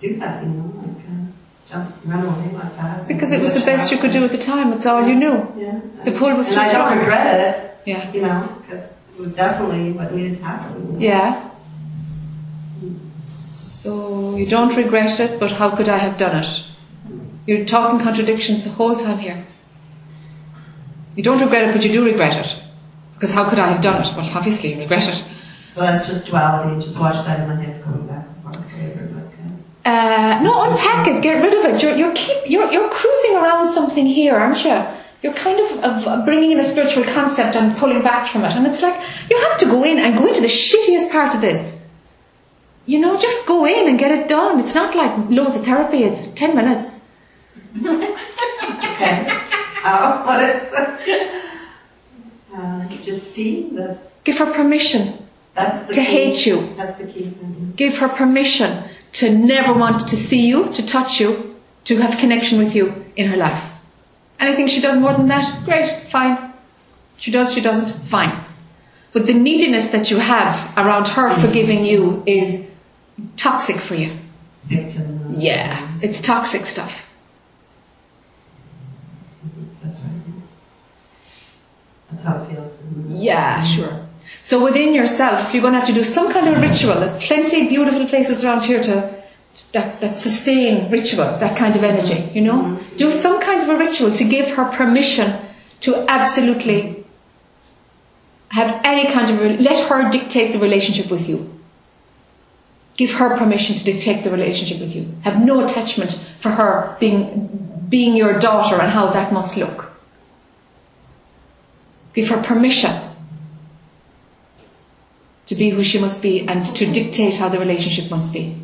do that? You know, like uh, jump, run away like that. Because it was the best you could do at the time. It's all you knew. Yeah. The pull was and too I strong. don't regret it. Yeah. You know, because it was definitely what needed to happen. you know. Yeah. So you don't regret it, but how could I have done it? You're talking contradictions the whole time here. You don't regret it, but you do regret it. Because how could I have done it? Well, obviously you regret it. So that's just duality. Just watch that in my head coming back and forth. Whatever, like, uh, no, unpack it. Get rid of it. You're you're keep you're you're cruising around something here, aren't you? You're kind of, of, of bringing in a spiritual concept and pulling back from it, and it's like you have to go in and go into the shittiest part of this. You know, just go in and get it done. It's not like loads of therapy. It's ten minutes. okay. Uh, what is uh, just see that Give her permission that's the to key. hate you. That's the key thing. Give her permission to never want to see you, to touch you, to have connection with you in her life. Anything she does more than that, great, fine. She does, she doesn't, fine. But the neediness that you have around her forgiving you is toxic for you. Victim. Yeah, it's toxic stuff. That's right. That's how it feels. Yeah, sure. So within yourself, you're going to have to do some kind of ritual. There's plenty of beautiful places around here to that, that sustain ritual, that kind of energy. You know, mm-hmm. do some kind of a ritual to give her permission to absolutely have any kind of re- let her dictate the relationship with you. Give her permission to dictate the relationship with you. Have no attachment for her being being your daughter and how that must look. Give her permission to be who she must be and to dictate how the relationship must be.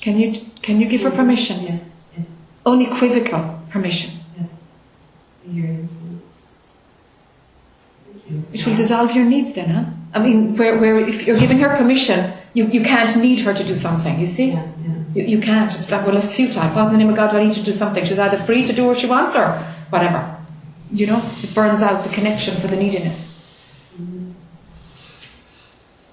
Can you can you give her permission? Yes. Yes. Unequivocal permission. Yes. I hear you. Thank you. It will dissolve your needs then, huh? I mean, where, where if you're giving her permission, you, you can't need her to do something, you see? Yeah. Yeah. You, you can't. It's like, well, it's futile. What in the name of God do I need to do something? She's either free to do what she wants or whatever. You know, it burns out the connection for the neediness.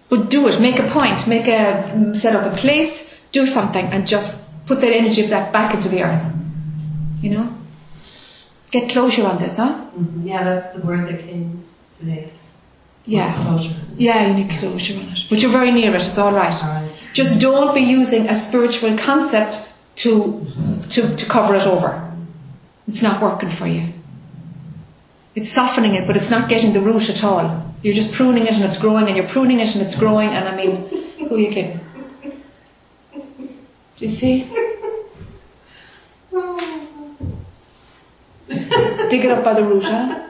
But do it. Make a point. Make a mm, set up a place. Do something, and just put that energy of that back into the earth. You know. Get closure on this, huh? Mhm. Yeah, that's the word that came Yeah. Closure. Yeah, you need closure on it. But you're very near it. It's all right. All right. Just don't be using a spiritual concept to, to, to cover it over. It's not working for you. It's softening it, but it's not getting the root at all. You're just pruning it and it's growing and you're pruning it and it's growing and I mean, who are you kidding? Do you see? Dig it up by the root, huh?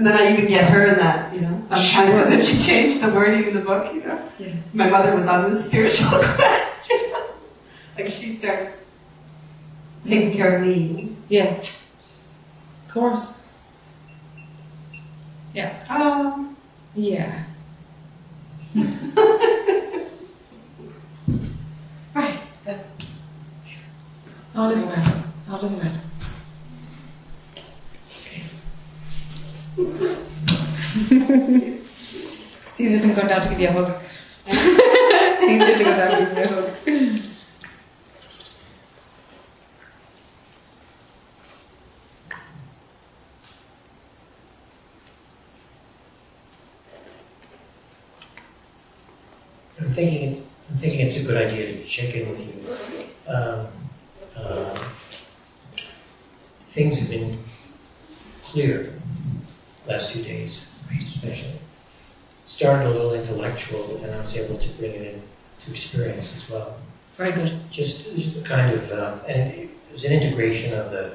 And then I even get her in that, you know, sometimes because she changed the wording in the book, you know. Yeah. My mother was on this spiritual quest, you know. Like she starts taking care of me. Yes. Of course. Yeah. Oh. Yeah. right. All is well. All is well. It's easier than going down to give you a hug. it's easier to go down to give you a hug. I'm thinking, I'm thinking it's a good idea to check in with you. Um, um, things have been clear last two days, especially. Started a little intellectual, but then I was able to bring it in to experience as well. Very good. Just, just a kind of, um, and it was an integration of the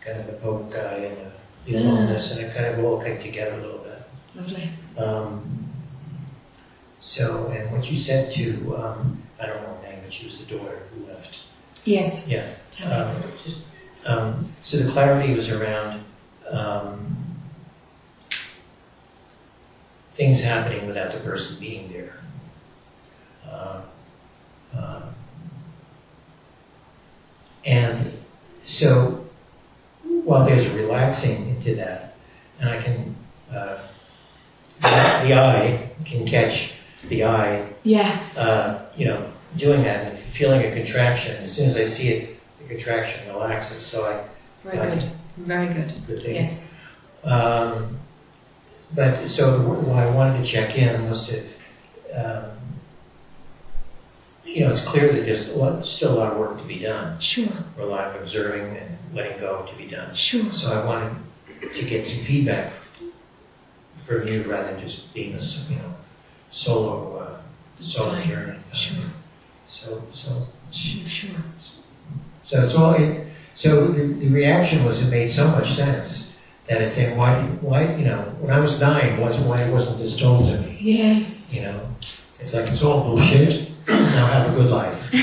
kind of the Pope guy and the the aloneness, and it kind of all came together a little bit. Lovely. Um, so, and what you said to, um, I don't know her name, but she was the daughter who left. Yes. Yeah. Um, just, um, so the clarity was around um, things happening without the person being there. Uh, uh, and so, while there's a relaxing into that, and I can, uh, the, the I can catch the I Yeah. uh, you know, doing that and feeling a contraction. As soon as I see it, the contraction relaxes. So I, Very good. Very good. good thing. Yes. Um, but so what I wanted to check in was to, um, you know, it's clear that there's a lot, still a lot of work to be done, Sure. or a lot of observing and letting go to be done. Sure. So I wanted to get some feedback from you rather than just being a you know solo uh, solo journey. Sure. So so Sure. Sure. so it's all. It, so the, the reaction was it made so much sense that it's saying why why you know when I was nine wasn't why it wasn't this told to me Yes. you know it's like it's all bullshit. now have a good life. but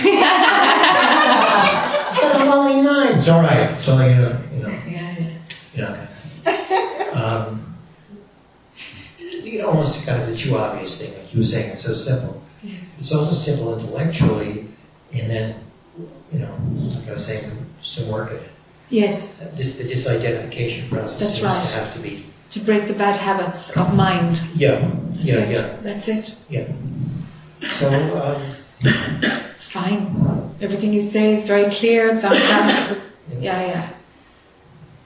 I'm only nine. It's all right. It's only you know you know Yeah. yeah. you know. Um, you know, almost kind of the too obvious thing, like you were saying, it's so simple. Yes. It's also simple intellectually, and then, you know, like I was saying, some work at it. Yes. Just the disidentification process That's seems right. to have to be. To break the bad habits of mind. Yeah, That's yeah, it. yeah, That's it. yeah. So, um, Fine. Everything you say is very clear. It's on track. Yeah, yeah.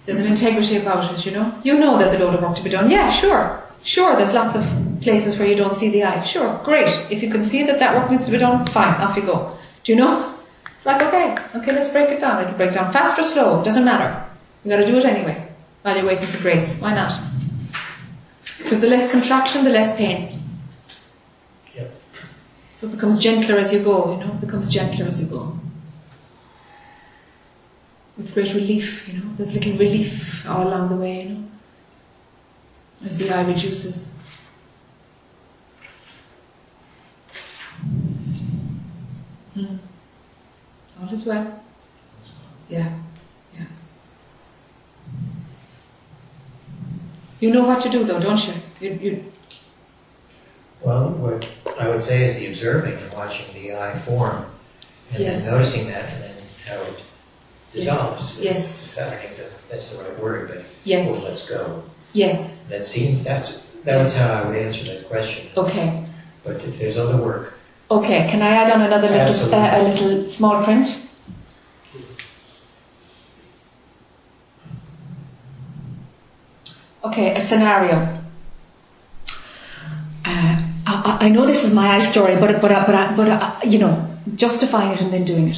There's an integrity about it, you know. You know there's a load of work to be done. Yeah, sure. Sure, there's lots of places where you don't see the I. Sure, great. If you can see that that work needs to be done, fine, off you go. Do you know? Like, okay, okay, let's break it down. I can break down fast or slow, doesn't matter. You gotta do it anyway, while you're waiting for grace. Why not? Because the less contraction, the less pain. Yep. So it becomes gentler as you go, you know, it becomes gentler as you go. With great relief, you know, there's little relief all along the way, you know, as the I reduces. Hmm. All as well. Yeah, yeah. You know what to do though, don't you? You, you well, what I would say is the observing and watching the I form, and Yes. then noticing that, and then how it dissolves. Yes. That, I that's the right word, but Yes. or let's go. yes, That seemed that's that was how I would answer that question. okay. But if there's other work, Okay, can I add on another little, uh, a little small print? Okay, a scenario. Uh, I, I- I know this is my story, but but but but, but uh, you know, justifying it and then doing it.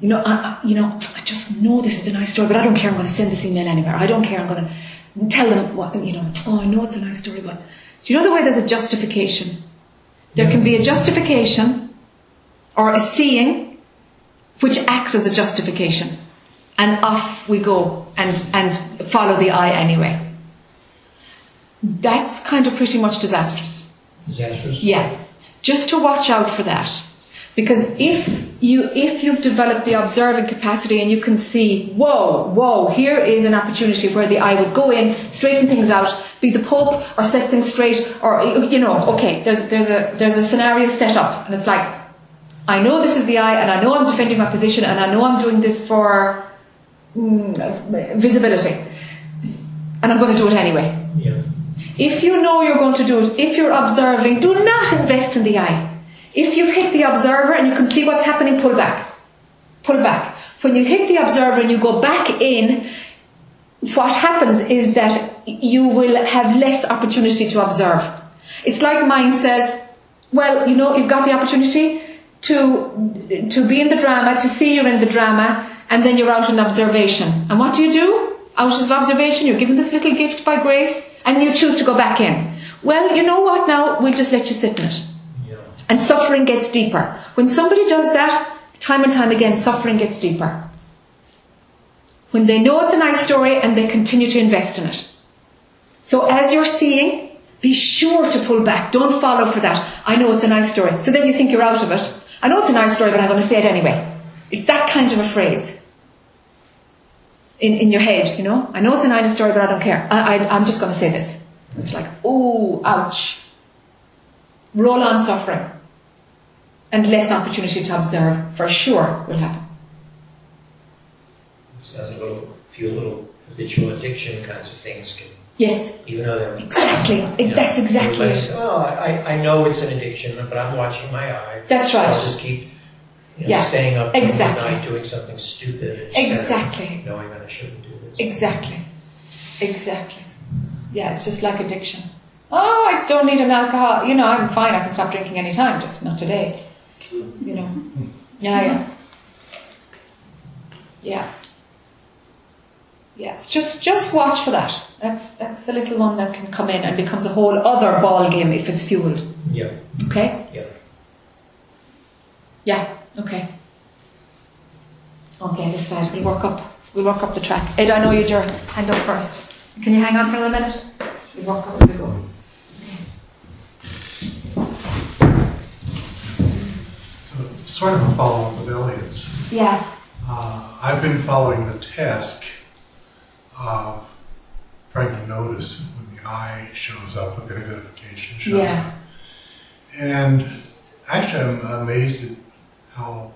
You know, I, I, you know, I just know this is a nice story, but I don't care. I'm going to send this email anywhere. I don't care. I'm going to tell them what you know. Oh, I know it's a nice story, but do you know the way there's a justification? There can be a justification or a seeing which acts as a justification. And off we go and, and follow the I anyway. That's kind of pretty much disastrous. disastrous. Yeah. Just to watch out for that. Because if you, if you've developed the observing capacity and you can see, whoa, whoa, here is an opportunity where the I would go in, straighten things out, be the pope or set things straight or, you know, okay, there's, there's a, there's a scenario set up and it's like, I know this is the I and I know I'm defending my position and I know I'm doing this for mm, visibility. And I'm going to do it anyway. Yeah. If you know you're going to do it, if you're observing, do not invest in the I. If you've hit the observer and you can see what's happening, pull back. Pull back. When you hit the observer and you go back in, what happens is that you will have less opportunity to observe. It's like mind says, well, you know, you've got the opportunity to, to be in the drama, to see you're in the drama, and then you're out in observation. And what do you do? Out of observation, you're given this little gift by grace, and you choose to go back in. Well, you know what now? We'll just let you sit in it. And suffering gets deeper. When somebody does that, time and time again, suffering gets deeper. when they know it's a nice story and they continue to invest in it. So as you're seeing, be sure to pull back. Don't follow for that. I know it's a nice story. So then you think you're out of it. I know it's a nice story, but I'm going to say it anyway. It's that kind of a phrase in, in your head, you know. I know it's a nice story, but I don't care. I, I, I'm just going to say this. It's like, oh, ouch. Roll on suffering. And less opportunity to observe, for sure, will happen. Sounds a little, few little habitual addiction kinds of things can, Yes, even though they're. exactly. you know, That's exactly it. Oh, I, I know it's an addiction, but I'm watching my eye. That's So right. I'll just keep, you know, Yeah, staying up exactly. midnight doing something stupid. Exactly. Knowing that I shouldn't do this. Exactly. Exactly. Yeah, it's just like addiction. Oh, I don't need an alcohol. You know, I'm fine. I can stop drinking anytime, just not today. You know. Yeah, yeah. Yeah. Yes, just just watch for that. That's that's the little one that can come in and becomes a whole other ball game if it's fueled. Yeah, Okay? yeah. Yeah, okay. Okay, this side. We'll work up. We'll work up the track. Ed, I know you'd your hand up first. Can you hang on for another minute? We'll work up as we go. So, sort of a follow-up of Elliot's. Yeah. Uh, I've been following the task of trying to notice when the I shows up, when the identification shows Yeah. up. And actually, I'm amazed at how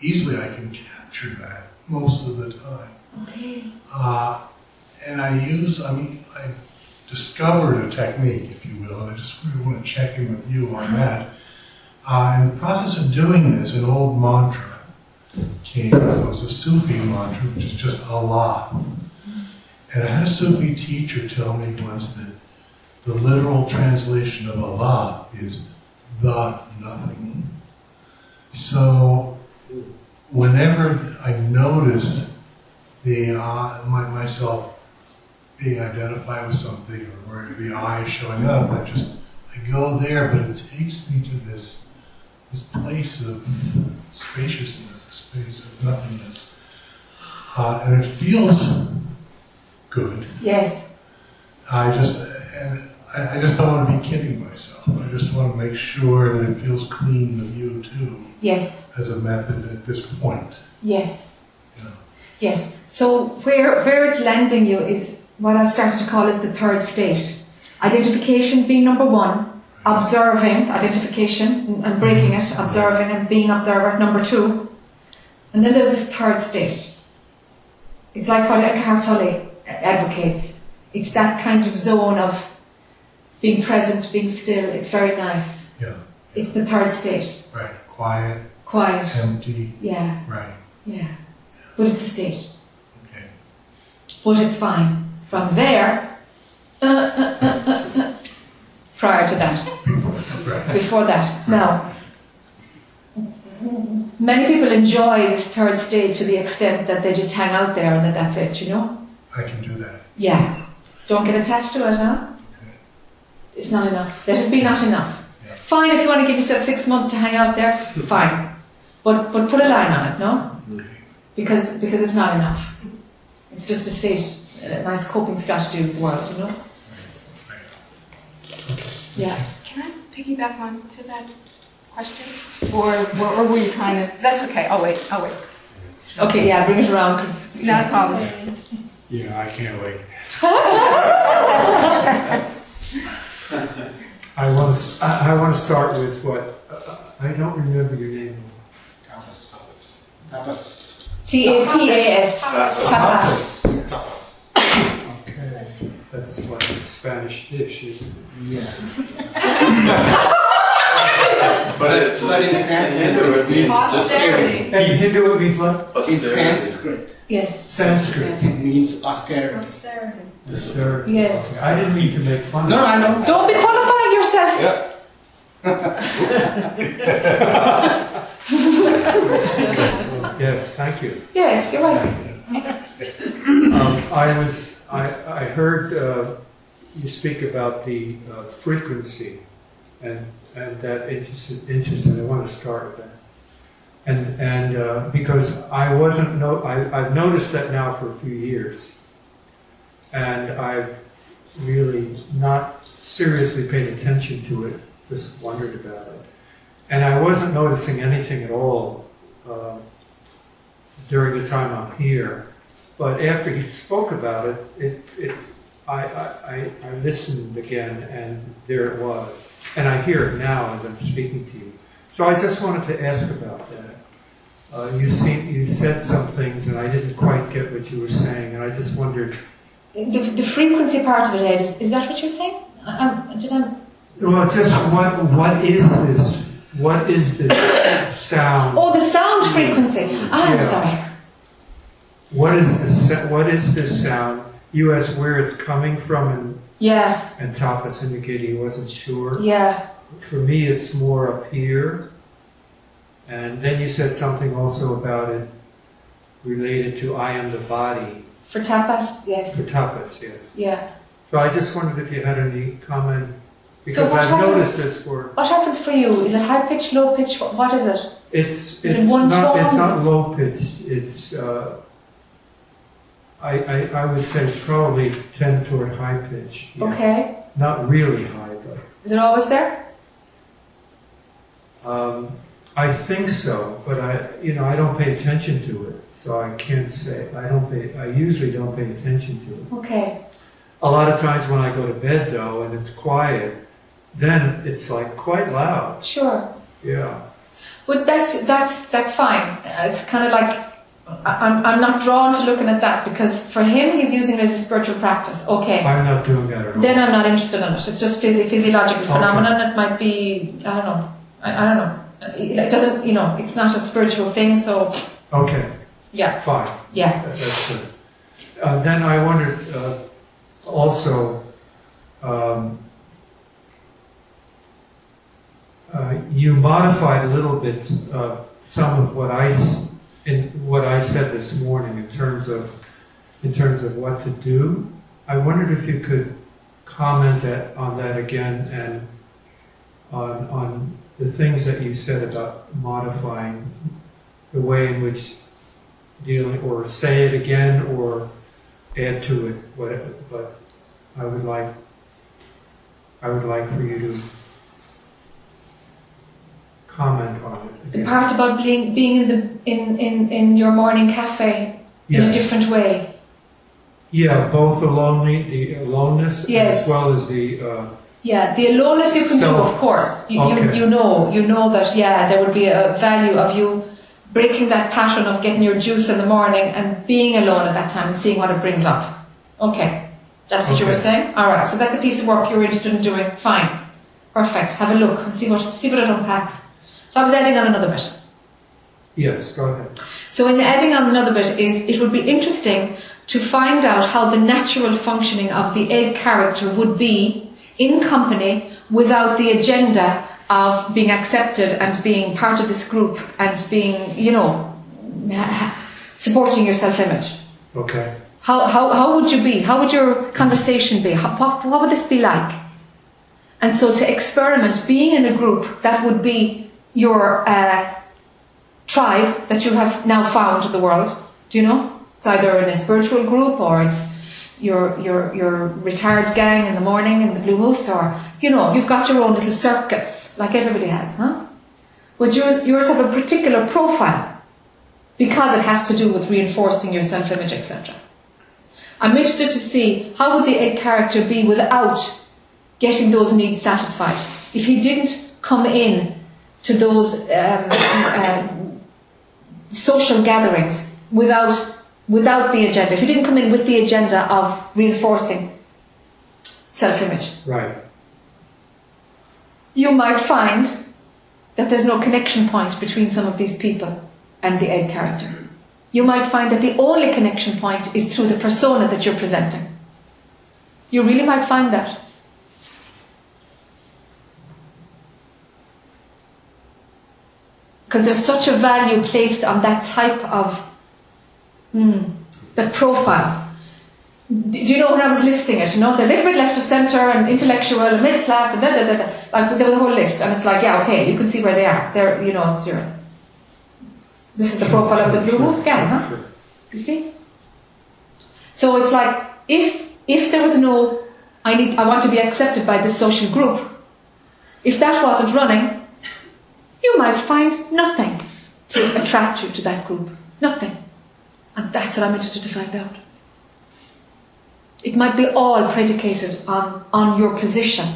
easily I can capture that most of the time. Okay. Uh, and I use, I mean, I discovered a technique, if you will, and I just really want to check in with you on that. Uh, in the process of doing this, an old mantra came. It was a Sufi mantra, which is just Allah. And I had a Sufi teacher tell me once that the literal translation of Allah is the nothing. So, whenever I notice the uh, my, myself being identified with something or the I is showing up, I just I go there, but it takes me to this this place of spaciousness, this space of nothingness, uh, and it feels good. Yes. I just and I, I just don't want to be kidding myself. I just want to make sure that it feels clean with you too, Yes. as a method at this point. Yes. Yeah. Yes. So where where it's landing you is what I started to call is the third state. Identification being number one, observing identification and breaking it, observing and being observer number two, and then there's this third state. It's like what Eckhart Tolle advocates. It's that kind of zone of being present, being still. It's very nice. Yeah. It's the third state. Right. Quiet, Quiet. empty. Yeah. Right. Yeah. But it's a state. Okay. But it's fine. From there, uh, uh, uh, uh, uh, prior to that, before that. Now, many people enjoy this third state to the extent that they just hang out there and that that's it, you know? I can do that. Yeah. Don't get attached to it, huh? It's not enough. Let it be not enough. Yeah. Fine if you want to give yourself six months to hang out there, fine. But but put a line on it, no? Because because it's not enough. It's just a state, a nice coping strategy of the world, you know? Yeah. Can I piggyback on to that question? Or, or or were you trying to, that's okay, I'll wait, I'll wait. Okay, yeah, bring it around because Not a problem. Yeah, I can't wait. I want to. I, I want to start with what uh, I don't remember your name. Tapas. Tapas. T A P A S. Tapas. Okay, that's what a Spanish dish is. Yeah. But it's But in Sanskrit, Hindu, it means Austerity. Hey, Hindu it means what? In austerity. Sanskrit, Yes. Sanskrit. it means austerity. Austerity. There- Yes. okay. I didn't mean to make fun No, of I know. Don't be qualifying yourself. you. Yes, thank you. Yes, you're right. Um, I was, I, I heard uh, you speak about the uh, frequency, and and that interested, interested. I want to start with that. And, and uh, because I wasn't, no, I, I've noticed that now for a few years. And I've really not seriously paid attention to it, just wondered about it. And I wasn't noticing anything at all uh, during the time I'm here. But after he spoke about it, it, it I, I, I, listened again and there it was. And I hear it now as I'm speaking to you. So I just wanted to ask about that. Uh, you seem, you said some things and I didn't quite get what you were saying and I just wondered, The, the frequency part of it, Ed, is, is that what you're saying? I, did I? well, just what, what is this, what is this sound? Oh, the sound frequency. Ah, I'm Yeah. sorry. What is this, what is this sound? You asked where it's coming from and, Yeah, and Tapas indicated he wasn't sure. yeah. For me, it's more up here. And then you said something also about it related to I am the body. For tapas, yes. For tapas, yes. Yeah. So I just wondered if you had any comment, because what I've happens- noticed this for, What happens for you? Is it high pitch, low pitch? What, what is it? it's, Is it it's one not, it's not low pitch, it's, uh, I, I, I would say probably tend toward high pitch. yeah. Okay. Not really high, but, Is it always there? um, I think so, but I, you know, I don't pay attention to it, so I can't say, I don't pay, I usually don't pay attention to it. Okay. A lot of times when I go to bed though, and it's quiet, then it's like quite loud, Sure. yeah. But that's that's that's fine. It's kind of like I'm I'm not drawn to looking at that because for him he's using it as a spiritual practice. Okay. I'm not doing that at all. Then I'm not interested in it. It's just phys- physiological Okay. phenomenon. It might be I don't know. I, I don't know. It it doesn't you know. It's not a spiritual thing. So Okay, yeah, fine. yeah. That- That's good. Uh, then I wondered uh, also, um, uh, you modified a little bit uh, some of what I s- in what I said this morning in terms of in terms of what to do. I wondered if you could comment that, on that again and on on the things that you said about modifying the way in which dealing, or say it again, or add to it, whatever, but I would like, I would like for you to comment on it The part about being being in the in in in your morning cafe in a different way. Yeah, both the lonely, the aloneness, Yes. as well as the, uh, Yeah, the aloneness you can do, of course. You, Okay. you, you know, you know that, yeah, there would be a value of you breaking that pattern of getting your juice in the morning and being alone at that time and seeing what it brings up. Okay. That's what you were saying? Alright, so that's a piece of work you're interested in doing. Fine. Perfect. Have a look and see what, see what it unpacks. So I was adding on another bit. yes, go ahead. So in the adding on another bit is it would be interesting to find out how the natural functioning of the egg character would be in company without the agenda of being accepted and being part of this group and being, you know, supporting your self-image. Okay. How, how, how would you be? How would your conversation be? How, what, what would this be like? And so to experiment being in a group that would be your uh, tribe that you have now found in the world. Do you know? It's either in a spiritual group or it's your your your retired gang in the morning in the Blue Moose or you know, you've got your own little circuits like everybody has, huh? But yours yours have a particular profile because it has to do with reinforcing your self image, etc. I'm interested to see how would the egg character be without getting those needs satisfied. If he didn't come in to those um, um, social gatherings without without the agenda, if you didn't come in with the agenda of reinforcing self-image, Right. you might find that there's no connection point between some of these people and the egg character. You might find that the only connection point is through the persona that you're presenting. You really might find that. Because there's such a value placed on that type of, hmm, the profile. Do you know when I was listing it? You know, they're a little bit left of centre and intellectual and middle class and da da da da. Like there was a whole list, and it's like, yeah, okay, you can see where they are. They're, you know, it's your This is the profile of the Blue Moose gal, huh? You see? So it's like if if there was no I need I want to be accepted by this social group, if that wasn't running, you might find nothing to attract you to that group. Nothing. And that's what I'm interested to find out. It might be all predicated on, on your position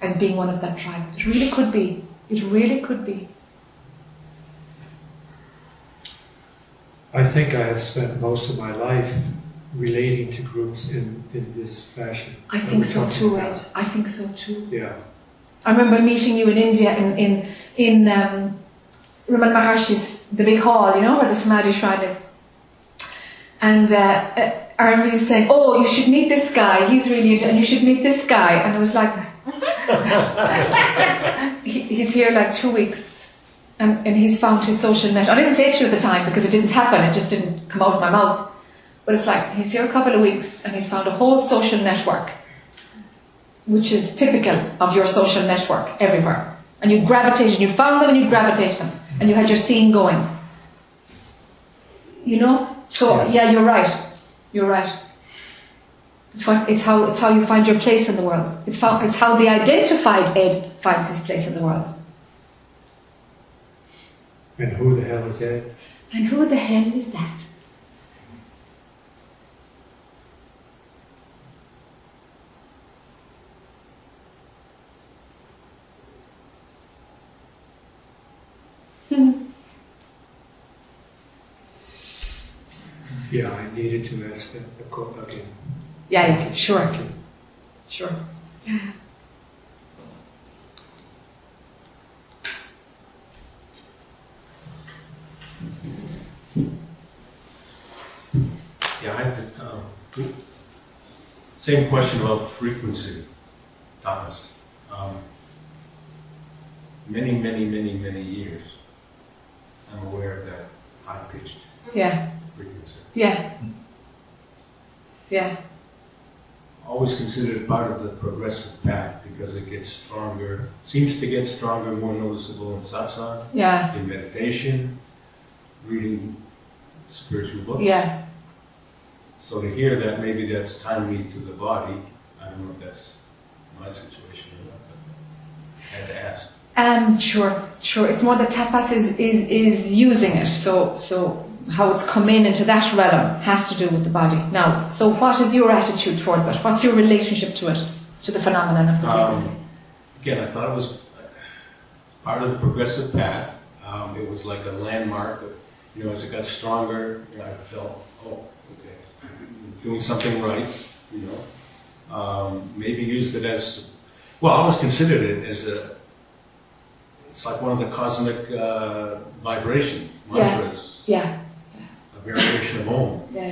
as being one of that tribe. It really could be. It really could be. I think I have spent most of my life relating to groups in, in this fashion. I think so too, Ed. I think so too. Yeah. I remember meeting you in India in in in um, Ramana Maharshi's the big hall, you know, where the Samadhi shrine is. And uh, uh, I remember you saying, "Oh, you should meet this guy. He's really, into- and you should meet this guy." And I was like, he, "He's here like two weeks, and, and he's found his social net." I didn't say it to you at the time because it didn't happen. It just didn't come out of my mouth. But it's like he's here a couple of weeks, and he's found a whole social network which is typical of your social network everywhere. And you gravitated, you found them and you gravitated them, and you had your scene going. You know? So yeah, you're right. You're right. It's what it's how it's how you find your place in the world. It's how it's how the identified Ed finds his place in the world. And who the hell is Ed? And who the hell is that? Yeah, I needed to ask that the co- again. Yeah, yeah, sure. Sure. Yeah, I did, um, same question about frequency, Thomas. Um, many, many, many, many years, I'm aware of that high-pitched Yeah. frequency. Yeah. Yeah. Always considered part of the progressive path because it gets stronger, seems to get stronger, more noticeable in satsang, Yeah. in meditation, reading spiritual books. Yeah. So to hear that maybe that's timely to the body, I don't know if that's my situation or not, but I had to ask. Um, sure, sure. It's more that tapas is, is, is using it. So, so how it's come in into that realm has to do with the body. Now, so what is your attitude towards it? What's your relationship to it, to the phenomenon of the? Um, again, I thought it was part of the progressive path. Um, it was like a landmark. Of, you know, as it got stronger, you know, I felt, oh, okay, I'm doing something right. You know, um, maybe used it as well. I always considered it as a. It's like one of the cosmic uh, vibrations, Yeah. mantras, Yeah, a variation of Om. yeah,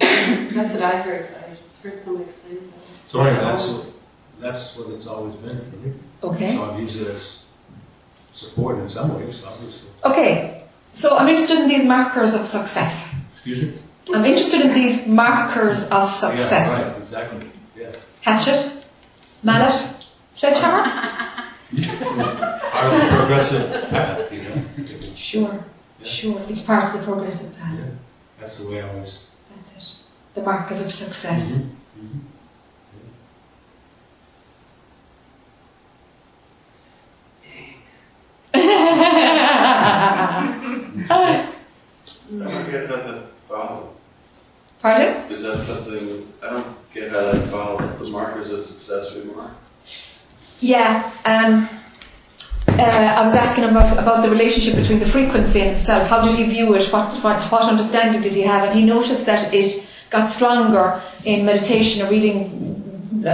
yeah. That's what I heard. I heard someone explain that. So anyway, that's what, that's what it's always been for me. Okay. So I've used it as support in some ways, obviously. Okay, so I'm interested in these markers of success. Excuse me? I'm interested in these markers of success. Yeah, right, exactly. Yeah. Hatchet, mallet, sledgehammer. Of the progressive path, you know. Sure, sure. It's part of the progressive path. Yeah. That's the way I always. That's it. The markers of success. Mhm. I don't get how that follow. Pardon? Is that something, I don't get how that follow, the markers of success we mark? Yeah. Um, uh, I was asking about about the relationship between the frequency and himself. How did he view it? What what what understanding did he have? And he noticed that it got stronger in meditation or reading.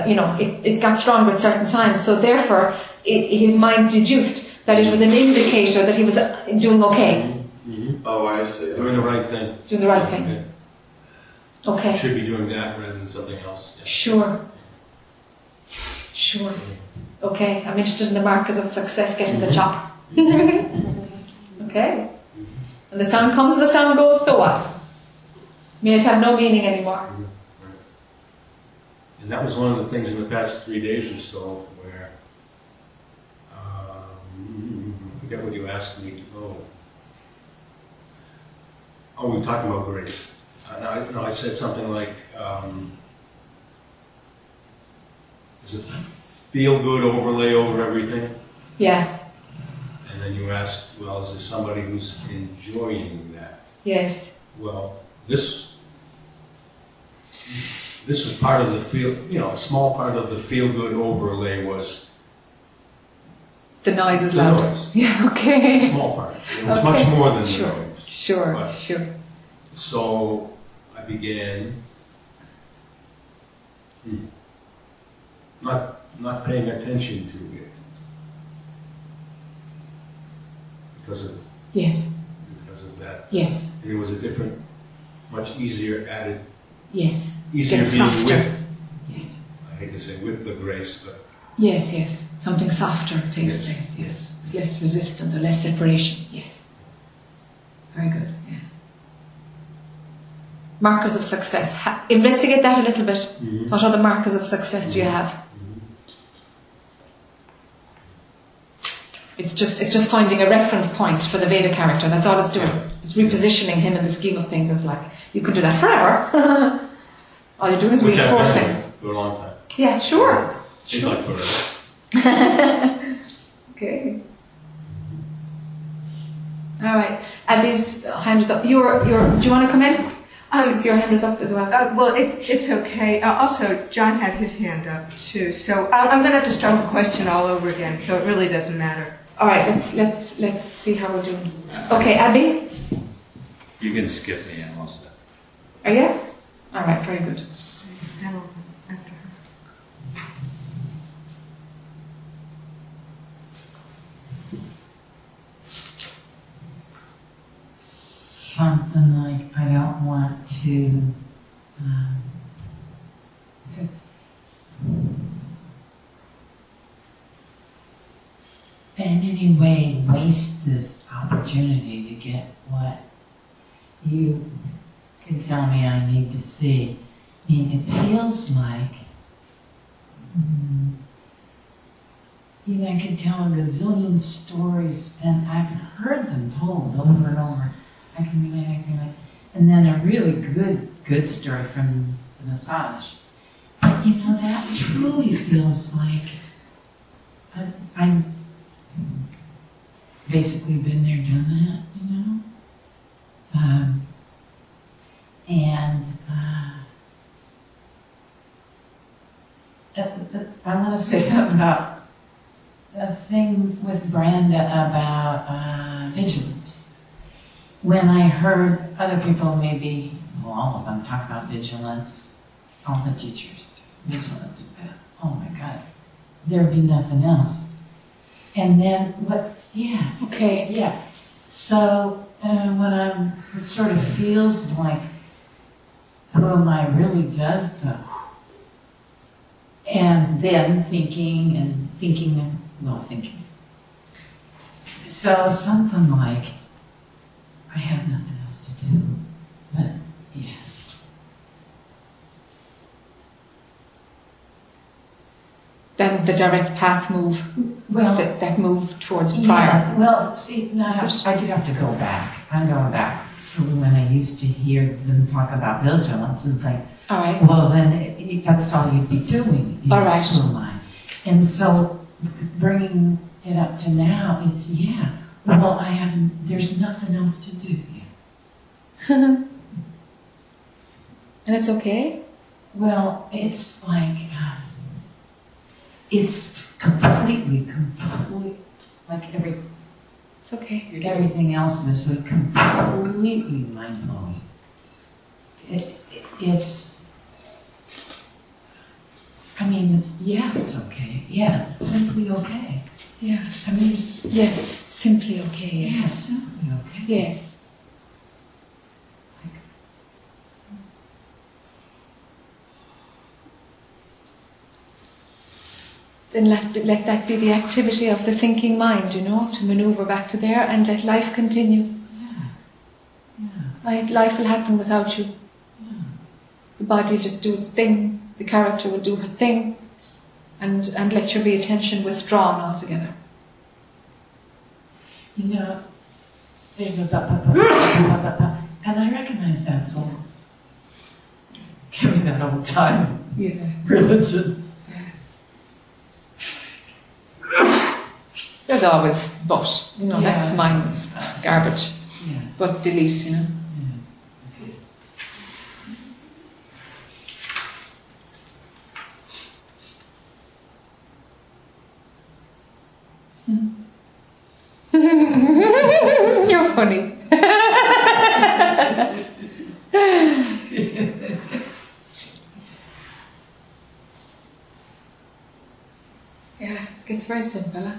You know, it, it got stronger at certain times. So therefore, it, his mind deduced that it was an indicator that he was uh, doing okay, Oh, I see. Doing the right thing. doing the right thing. Okay. Should be doing that rather than something else. Yeah. Sure. Sure. Okay, I'm interested in the markers of success getting the job. okay. And the sound comes and the sound goes, so what? May it have no meaning anymore. And that was one of the things in the past three days or so where, um, I forget what you asked me to go. Oh, we were talking about grace. Uh, no, I, no, I said something like, um, is it feel good overlay over everything? Yeah, And then you ask, well, is there somebody who's enjoying that? yes, Well, this, this was part of the feel, you know, a small part of the feel good overlay was the noise is the louder. noise. Yeah, okay. Small part. It was much Okay. more than the Sure. noise. Sure, But- sure. So I began hmm, not not paying attention to it because of Yes, because of that. yes, And it was a different, much easier added, yes. easier Get being softer. with. Yes, I hate to say with the grace, but yes, yes. Something softer takes Yes, place, yes. There's less resistance or less separation, yes. Very good, yes. Markers of success. Ha- investigate that a little bit. Mhm. What other markers of success do you have? It's just it's just finding a reference point for the Veda character. That's all it's doing. It's repositioning him in the scheme of things. It's like you can do that forever. all you're doing is which I've reinforcing. for a long time. Yeah, sure. Seems like forever. okay. All right. Abby's hand is up. You're, you're, do you want to come in? Um, Because your hand is up as well. Uh, well, it, it's okay. Uh, also, John had his hand up too, so I- I'm going to have to start the question all over again. So it really doesn't matter. All right. Let's let's let's see how we're doing. Okay, Abby, You can skip me, I'm all set. are you? All right. Very good. After her. something like I don't want to um, in any way waste this opportunity to get what you can tell me I need to see. I mean, it feels like mm, you know, I can tell a gazillion stories, and I've heard them told over and over. I can relate, I can relate. And then a really good, good story from the massage. But you know, that truly feels like I, I've basically been there, done that, you know? Um, and uh, uh, uh, I want to say something about the thing with Brenda about uh, vigilance. When I heard other people, maybe, well, all of them, talk about vigilance, all the teachers, vigilance, oh my God, there'd be nothing else. And then, what, yeah. Okay. Yeah. So, uh, when I'm, it sort of feels like, who am I really does though? And then thinking and thinking and, well, thinking. So something like, I have nothing else to do. But, yeah. Then the direct path move. Well, that, that move towards Yeah, well, see, now Is I do have to go back. I'm going back from when I used to hear them talk about vigilance and think, All right. well, then it- it- that's all you'd be doing. is All right. who am I? And so bringing it up to now, it's, yeah, well, I have, there's nothing else to do here. and it's okay? Well, it's like, uh, it's completely, complete, like every, It's okay. everything else in this week, completely mind blowing. It, it, it's, I mean, yeah, it's okay. Yeah, it's simply okay. Yeah. I mean, Yes. Simply okay. Yes. it's simply okay. Yes. Then let, let that be the activity of the thinking mind, you know, to maneuver back to there and let life continue. Yeah. Yeah. Life, will happen without you. Yeah. The body will just do its thing, the character will do her thing, and, and let your be attention withdrawn altogether. You know, there's a ba- ba- ba- ba- ba- ba- ba- And I recognize that, so give me that old time Yeah. religion. There's always but, you know, Yeah. that's mine's garbage. Yeah. But delete, you know. You're funny. yeah, gets very simple. Huh?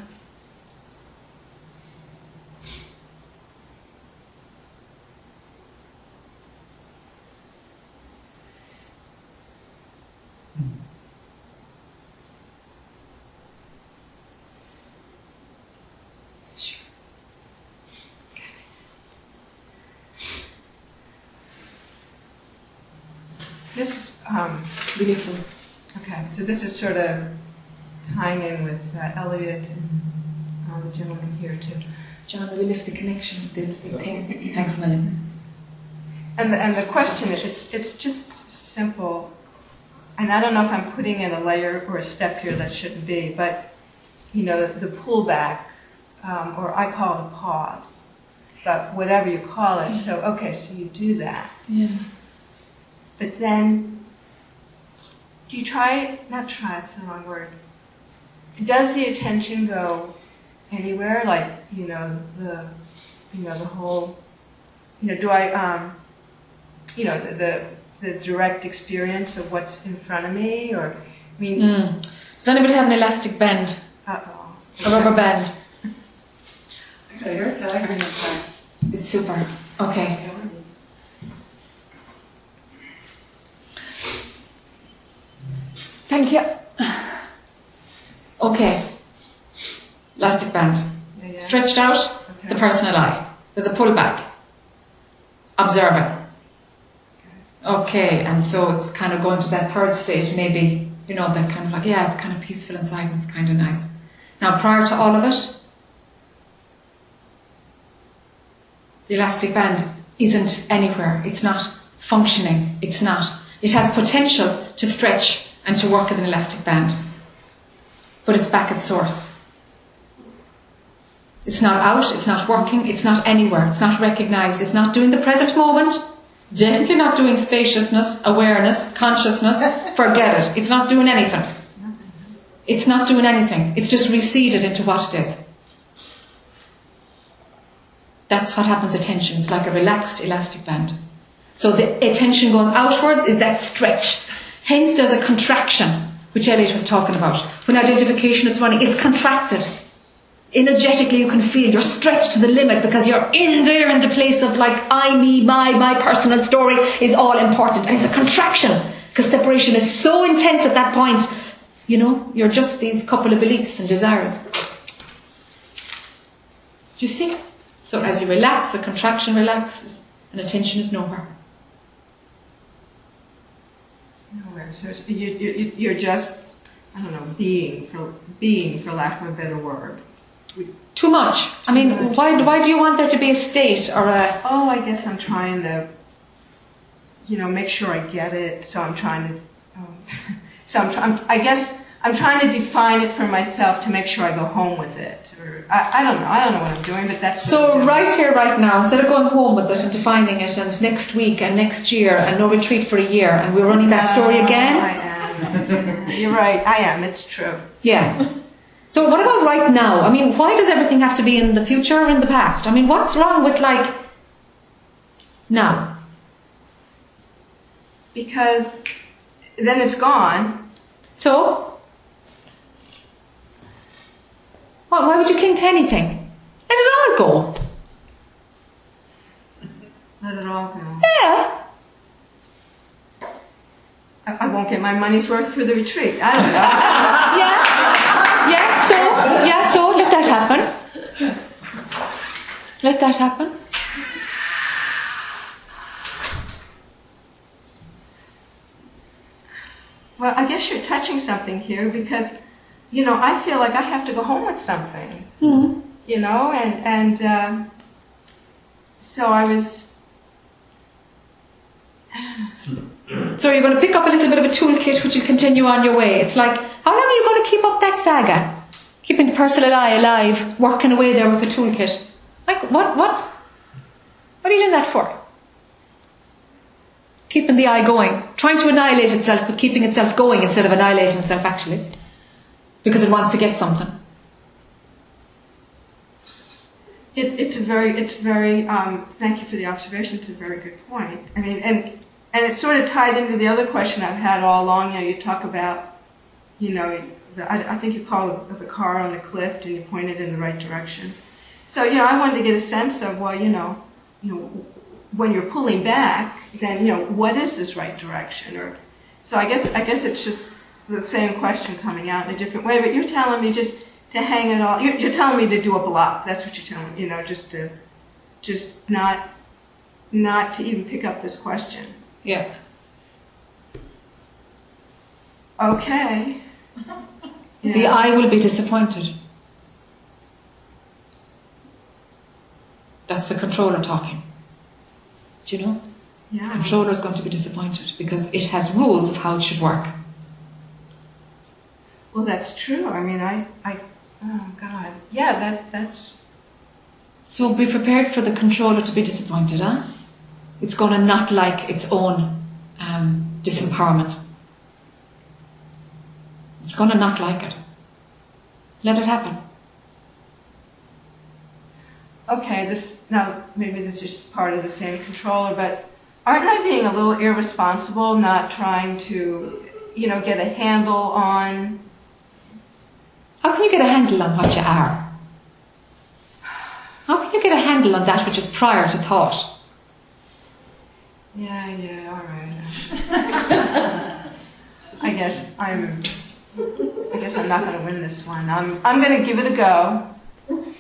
This is um, close. okay. So this is sort of tying in with uh, Elliot and um, the gentleman here too. John, will you lift the connection the, the thing? Thanks a million. And the, and the question is, it's, it's just simple, and I don't know if I'm putting in a layer or a step here that shouldn't be, but you know, the pullback, um, or I call it a pause, but whatever you call it. So okay, so you do that, Yeah. but then do you try? Not try. It's the wrong word. Does the attention go anywhere? Like you know the, you know the whole, you know, do I um, you know, the, the, the direct experience of what's in front of me, or, I mean, Mm. Does anybody have an elastic band? uh-oh. A rubber band? You're tired. It's super. Okay. Thank you. Okay. Elastic band. Yeah, yeah. Stretched out, Okay. the personal I. There's a pullback. Observing. Okay, and so it's kind of going to that third stage, maybe, you know, that kind of like, yeah, it's kind of peaceful inside and it's kind of nice. Now, prior to all of it, the elastic band isn't anywhere. It's not functioning. It's not. It has potential to stretch and to work as an elastic band. But it's back at source. It's not out, it's not working, it's not anywhere, it's not recognized, it's not doing the present moment, definitely not doing spaciousness, awareness, consciousness, forget it. It's not doing anything. It's not doing anything. It's just receded into what it is. That's what happens at attention. It's like a relaxed elastic band. So the attention going outwards is that stretch. Hence there's a contraction, which Elliot was talking about. When identification is running, it's contracted. Energetically you can feel you're stretched to the limit because you're in there in the place of like I, me, my, my personal story is all important. And it's a contraction because separation is so intense at that point. You know, you're just these couple of beliefs and desires. Do you see? So as you relax, the contraction relaxes and attention is nowhere. Nowhere. So you, you, you're just, I don't know, being, for, being, for lack of a better word. Too much. I mean, why, why do you want there to be a state or a, Oh, I guess I'm trying to, you know, make sure I get it. So I'm trying to, um, so I'm, trying. I guess I'm trying to define it for myself to make sure I go home with it. Or I, I don't know. I don't know what I'm doing, but that's So right here, right now, instead of going home with it and defining it, and next week and next year, and no retreat for a year, and we're running that story again. I am. You're right. I am. It's true. Yeah. So what about right now? I mean, why does everything have to be in the future or in the past? I mean, what's wrong with like now? Because then it's gone. So, why, why would you cling to anything? Let it all go. Let it all go. Yeah. I, I won't get my money's worth for the retreat. I don't know. Yeah. Yeah. So yeah. So let that happen. Let that happen. Well, I guess you're touching something here because, you know, I feel like I have to go home with something, Mm-hmm. you know, and and uh, so I was, So you're going to pick up a little bit of a toolkit which you continue on your way. It's like, how long are you going to keep up that saga? Keeping the personal I alive, working away there with a toolkit. Like, what, what? What are you doing that for? Keeping the I going. Trying to annihilate itself, but keeping itself going instead of annihilating itself actually. Because it wants to get something. It, it's a very, it's very, um, thank you for the observation, it's a very good point. I mean, and, and it's sort of tied into the other question I've had all along, you know, you talk about, you know, the, I, I think you call the car on the cliff and you point it in the right direction. So, you know, I wanted to get a sense of, well, you know, you know, when you're pulling back, then, you know, what is this right direction? Or, so I guess, I guess it's just the same question coming out in a different way, but you're telling me just to hang it all, you're, you're telling me to do a block, that's what you're telling me, you know, just to, just not, not to even pick up this question. Yeah. Okay. Yeah. The I will be disappointed. That's the controller talking. Do you know? The Yeah. controller is going to be disappointed because it has rules of how it should work. Well, that's true. I mean, I, I, oh God. Yeah, that, that's, So be prepared for the controller to be disappointed, huh? It's going to not like its own um, disempowerment. It's going to not like it. Let it happen. okay, this, now, maybe this is part of the same controller, but aren't I being a little irresponsible not trying to, you know, get a handle on, How can you get a handle on what you are? How can you get a handle on that which is prior to thought? yeah, yeah, all right. I guess I'm, I guess I'm not going to win this one. I'm, I'm going to give it a go.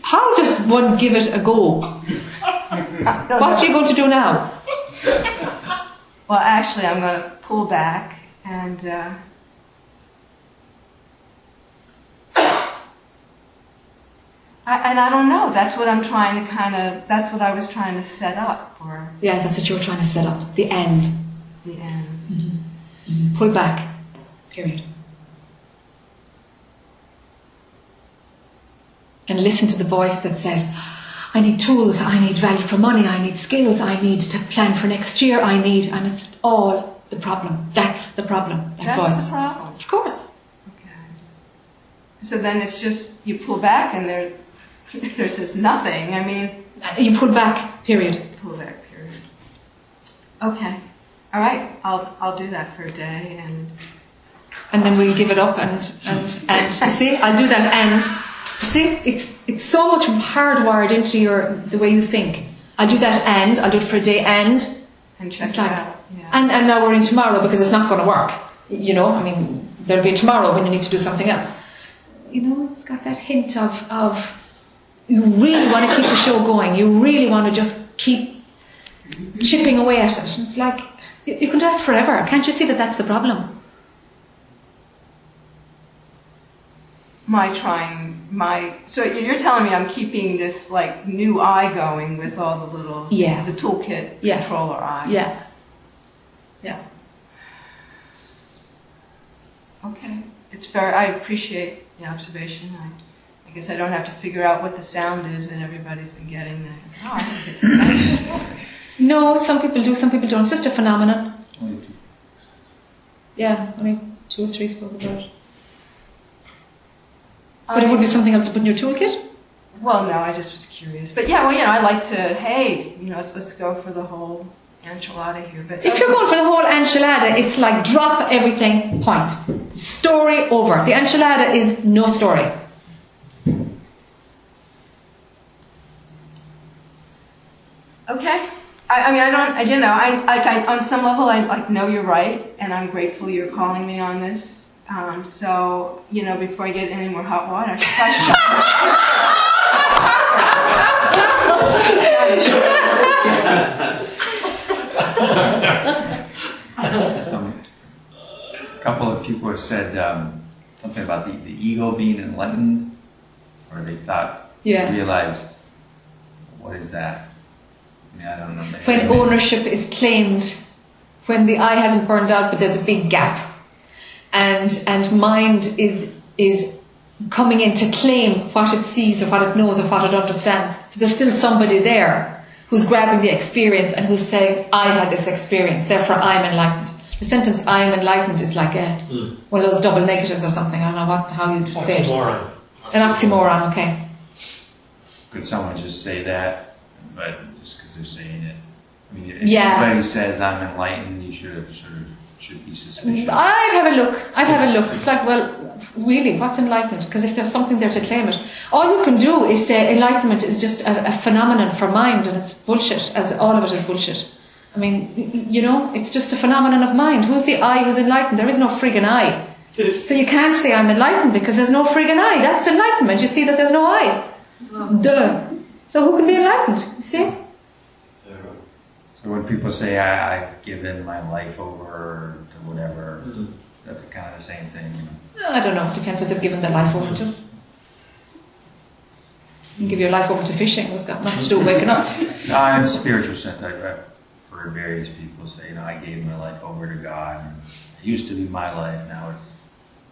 How does one give it a go? What are you going to do now? Well, actually, I'm going to pull back and. Uh, I, and I don't know. That's what I'm trying to kind of. That's what I was trying to set up for Yeah, that's what you were trying to set up. The end. the end. Mm-hmm. Mm-hmm. Pull back. Period. And listen to the voice that says, I need tools, I need value for money, I need skills, I need to plan for next year, I need, and it's all the problem. That's the problem, that That's voice. the problem. Of course. So then it's just you pull back and there, there's just nothing. I mean, uh, You pull back, period. pull back. Period. Okay. All right. I'll I'll do that for a day and. And then we'll give it up and, and, and, you see, I'll do that and, you see, it's, it's so much hardwired into your, the way you think. I'll do that and, I'll do it for a day and, And check It's it like- out. Yeah. And, and now we're in tomorrow because it's not going to work. You know, I mean, there'll be tomorrow when you need to do something else. You know, it's got that hint of, of you really want to keep the show going. You really want to just keep chipping away at it. And it's like, you, you can do that forever. Can't you see that that's the problem? my trying my so you're telling me I'm keeping this like new I going with all the little Yeah. the toolkit Yeah. controller I. Yeah. Yeah. Okay. It's very I appreciate the observation. I I guess I don't have to figure out what the sound is that everybody's been getting. That, oh, get the. No, some people do, some people don't. It's just a phenomenon. Yeah, only two or three spoke about it. But it would be something else to put in your toolkit? Well, no, I just was curious. But yeah, well, you know, I like to, hey, you know, let's, let's go for the whole enchilada here. But If you're going for the whole enchilada, it's like drop everything, point. Story over. The enchilada is no story. Okay. I, I mean, I don't, I, you know, I, like, I, on some level, I like know you're right, and I'm grateful you're calling me on this. Um, so, you know, before I get any more hot water, I should probably Um, a couple of people have said um, something about the, the ego being enlightened, or they thought, Yeah. realized, what is that? I mean, I don't know. maybe- When ownership is claimed when the I hasn't burned out, but there's a big gap, and and mind is is coming in to claim what it sees or what it knows or what it understands. So there's still somebody there who's grabbing the experience and who's saying, "I had this experience, therefore I'm enlightened." The sentence "I am enlightened" is like a hmm. one of those double negatives or something. I don't know what how you'd say it. Oxymoron. An oxymoron. Okay. Could someone just say that, but just because they're saying it? I mean, if Yeah. anybody says I'm enlightened, you should have sort of should be suspicious. I'd have a look. I'd have a look. It's like, well, really, what's enlightenment? Because if there's something there to claim it, all you can do is say enlightenment is just a, a phenomenon for mind, and it's bullshit. As all of it is bullshit. I mean, y- y- you know, it's just a phenomenon of mind. Who's the I who's enlightened? There is no friggin' I. So you can't say I'm enlightened because there's no friggin' I. That's enlightenment. You see that there's no I. Duh. So who can be enlightened? You see? So when people say I, I've given my life over to whatever, mm-hmm. that's kind of the same thing. You know? Uh, I don't know. It depends what they've given their life over to. You can give your life over to fishing. It's got nothing to do with waking up. No, uh, in a spiritual sense, I've I've heard various people say, you know, I gave my life over to God. And it used to be my life, now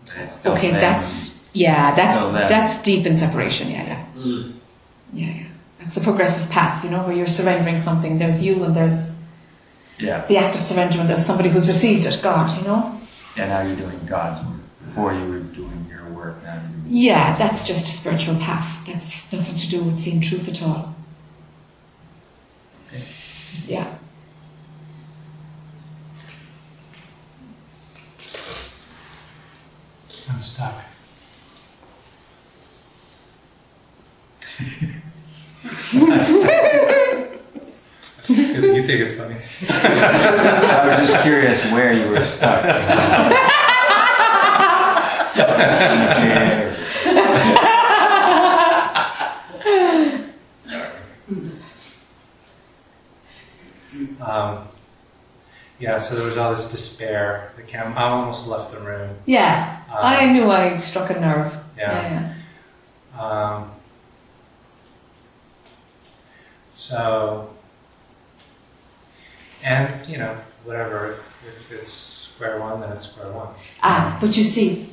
it's it's still Okay, them. that's yeah, that's that's deep in separation. Yeah, yeah, mm-hmm. yeah, yeah. That's a progressive path, you know, where you're surrendering something. There's you, and there's yeah. the act of surrender, and there's somebody who's received it, God. You know. Yeah, now you're doing God's work. Before you were doing your work, now you're. Yeah, that's just a spiritual path. That's nothing to do with seeing truth at all. Yeah. I'm stuck. you think it's funny? I was just curious where you were stuck. Um, yeah, so there was all this despair. The cam- I almost left the room. Yeah, Um, I knew I struck a nerve. Yeah. yeah. Um, so, and you know, whatever. If, it's square one, then it's square one. Ah, but you see,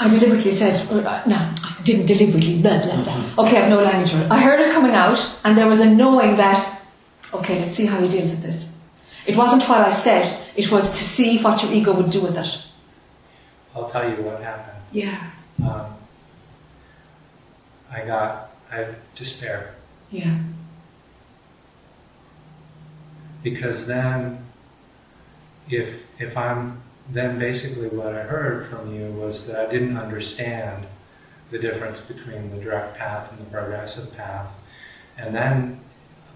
I deliberately said, uh, no, I didn't deliberately, blah, blah, blah. Okay, I have no language for it. I heard it coming out, and there was a knowing that, okay, let's see how he deals with this. It wasn't what I said, it was to see what your ego would do with it. I'll tell you what happened. Yeah, Um, I got, I despair yeah, because then, if if I'm then basically what I heard from you was that I didn't understand the difference between the direct path and the progressive path, and then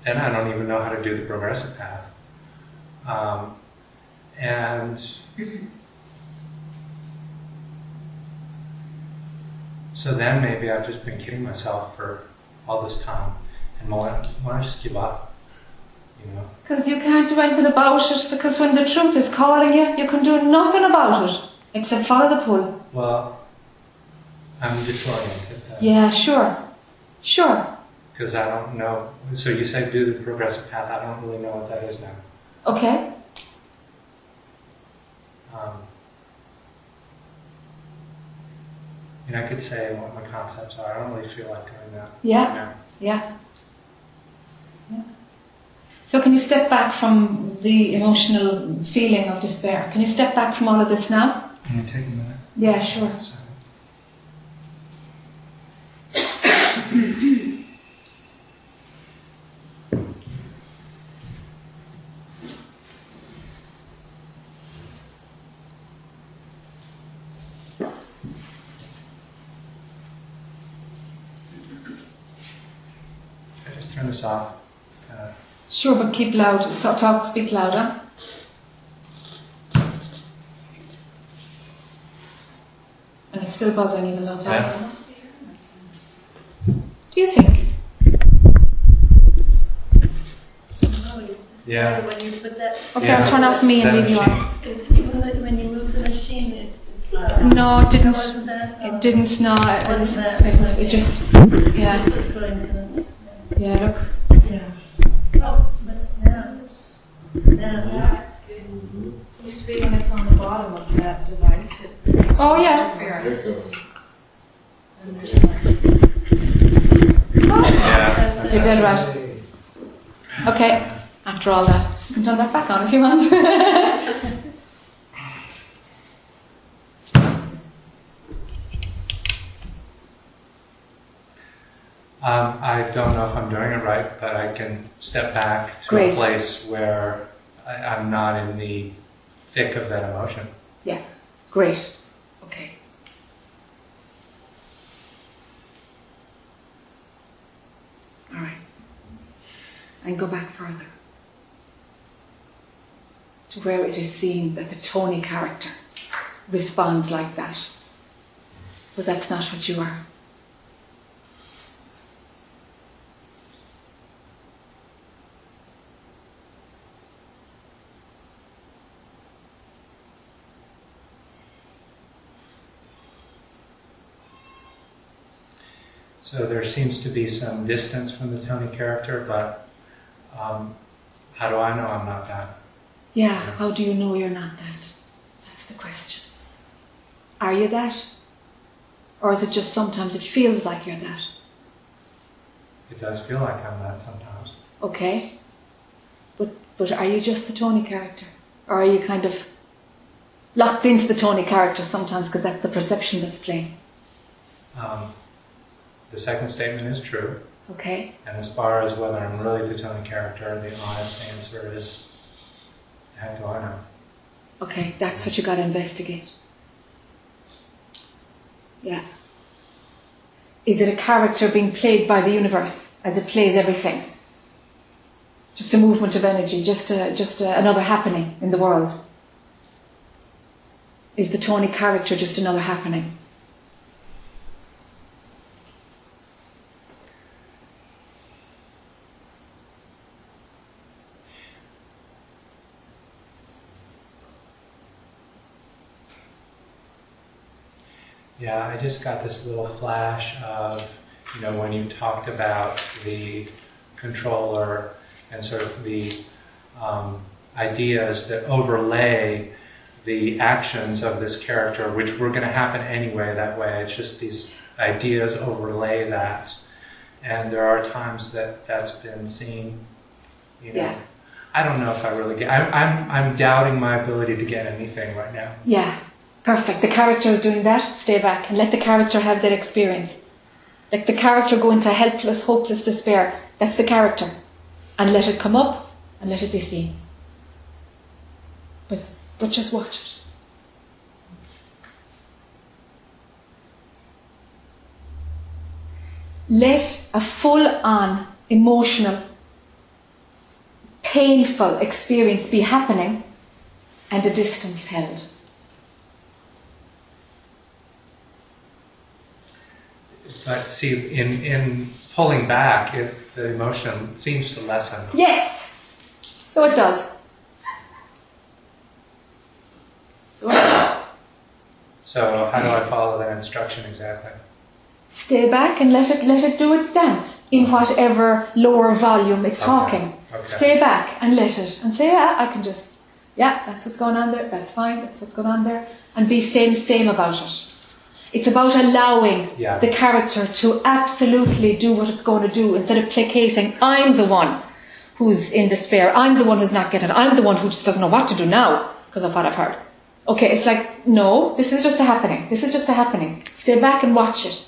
then I don't even know how to do the progressive path, um, and so then maybe I've just been kidding myself for all this time, and why why don't I just give up, you know? because you can't do anything about it, because when the truth is calling you, you can do nothing about it, except follow the pull. Well, I'm disoriented. then. Yeah, sure, sure. because I don't know. So you say do the progressive path. I don't really know what that is now. Okay, Um, and I could say what my concepts are. I don't really feel like doing that. Yeah. right. Yeah. So can you step back from the emotional feeling of despair? Can you step back from all of this now? Can I take a minute? Yeah, sure. I just turn this off. Uh, Sure, but keep loud. Talk, talk speak louder. And it's still buzzing even though Yeah. Do you think? Yeah. When you put that. Okay, I'll turn off me and leave you on. When you move the machine, it, it's No, it didn't. wasn't? It didn't. No, I, I Wasn't It, it just. Yeah. It's going to Yeah. Look. Yeah. Oh, but now it's. Now that it seems to be when it's on the bottom of that device. Oh, yeah. And there's like, Yeah. You're dead right. Okay, after all that, you can turn that back on if you want. Um, I don't know if I'm doing it right, but I can step back to Great. a place where I, I'm not in the thick of that emotion. yeah, great. Okay. All right. And go back further to where it is seen that the Tony character responds like that. But that's not what you are. So there seems to be some distance from the Tony character, but um, how do I know I'm not that? Yeah, how do you know you're not that? That's the question. Are you that? Or is it just sometimes it feels like you're that? It does feel like I'm that sometimes. Okay. But but are you just the Tony character? Or are you kind of locked into the Tony character sometimes because that's the perception that's playing? Um, the second statement is true, Okay? and as far as whether I'm really the Tony character, the honest answer is, heck do I know? Okay, that's what you gotta investigate. Yeah. Is it a character being played by the universe as it plays everything? Just a movement of energy, just a, just a, another happening in the world? Is the Tony character just another happening? Yeah, I just got this little flash of, you know, when you talked about the controller and sort of the um, ideas that overlay the actions of this character, which were going to happen anyway that way. It's just these ideas overlay that. And there are times that that's been seen, you know. Yeah. I don't know if I really get, I'm, I'm, I'm doubting my ability to get anything right now. Yeah, perfect. The character is doing that. Stay back and let the character have that experience. Let the character go into helpless, hopeless despair. That's the character. And let it come up and let it be seen. But, but just watch it. Let a full on emotional, painful experience be happening and a distance held. But see, in, in pulling back, it, the emotion seems to lessen. Yes. So it does. So it does. So how do I follow that instruction exactly? Stay back and let it let it do its dance in whatever lower volume it's Okay. talking. Okay. Stay back and let it and say, yeah, I can just yeah, that's what's going on there, that's fine, that's what's going on there. And be same same about it. It's about allowing Yeah. the character to absolutely do what it's going to do instead of placating, I'm the one who's in despair, I'm the one who's not getting it, I'm the one who just doesn't know what to do now because of what I've heard. Okay, it's like, no, this is just a happening. This is just a happening. Stay back and watch it.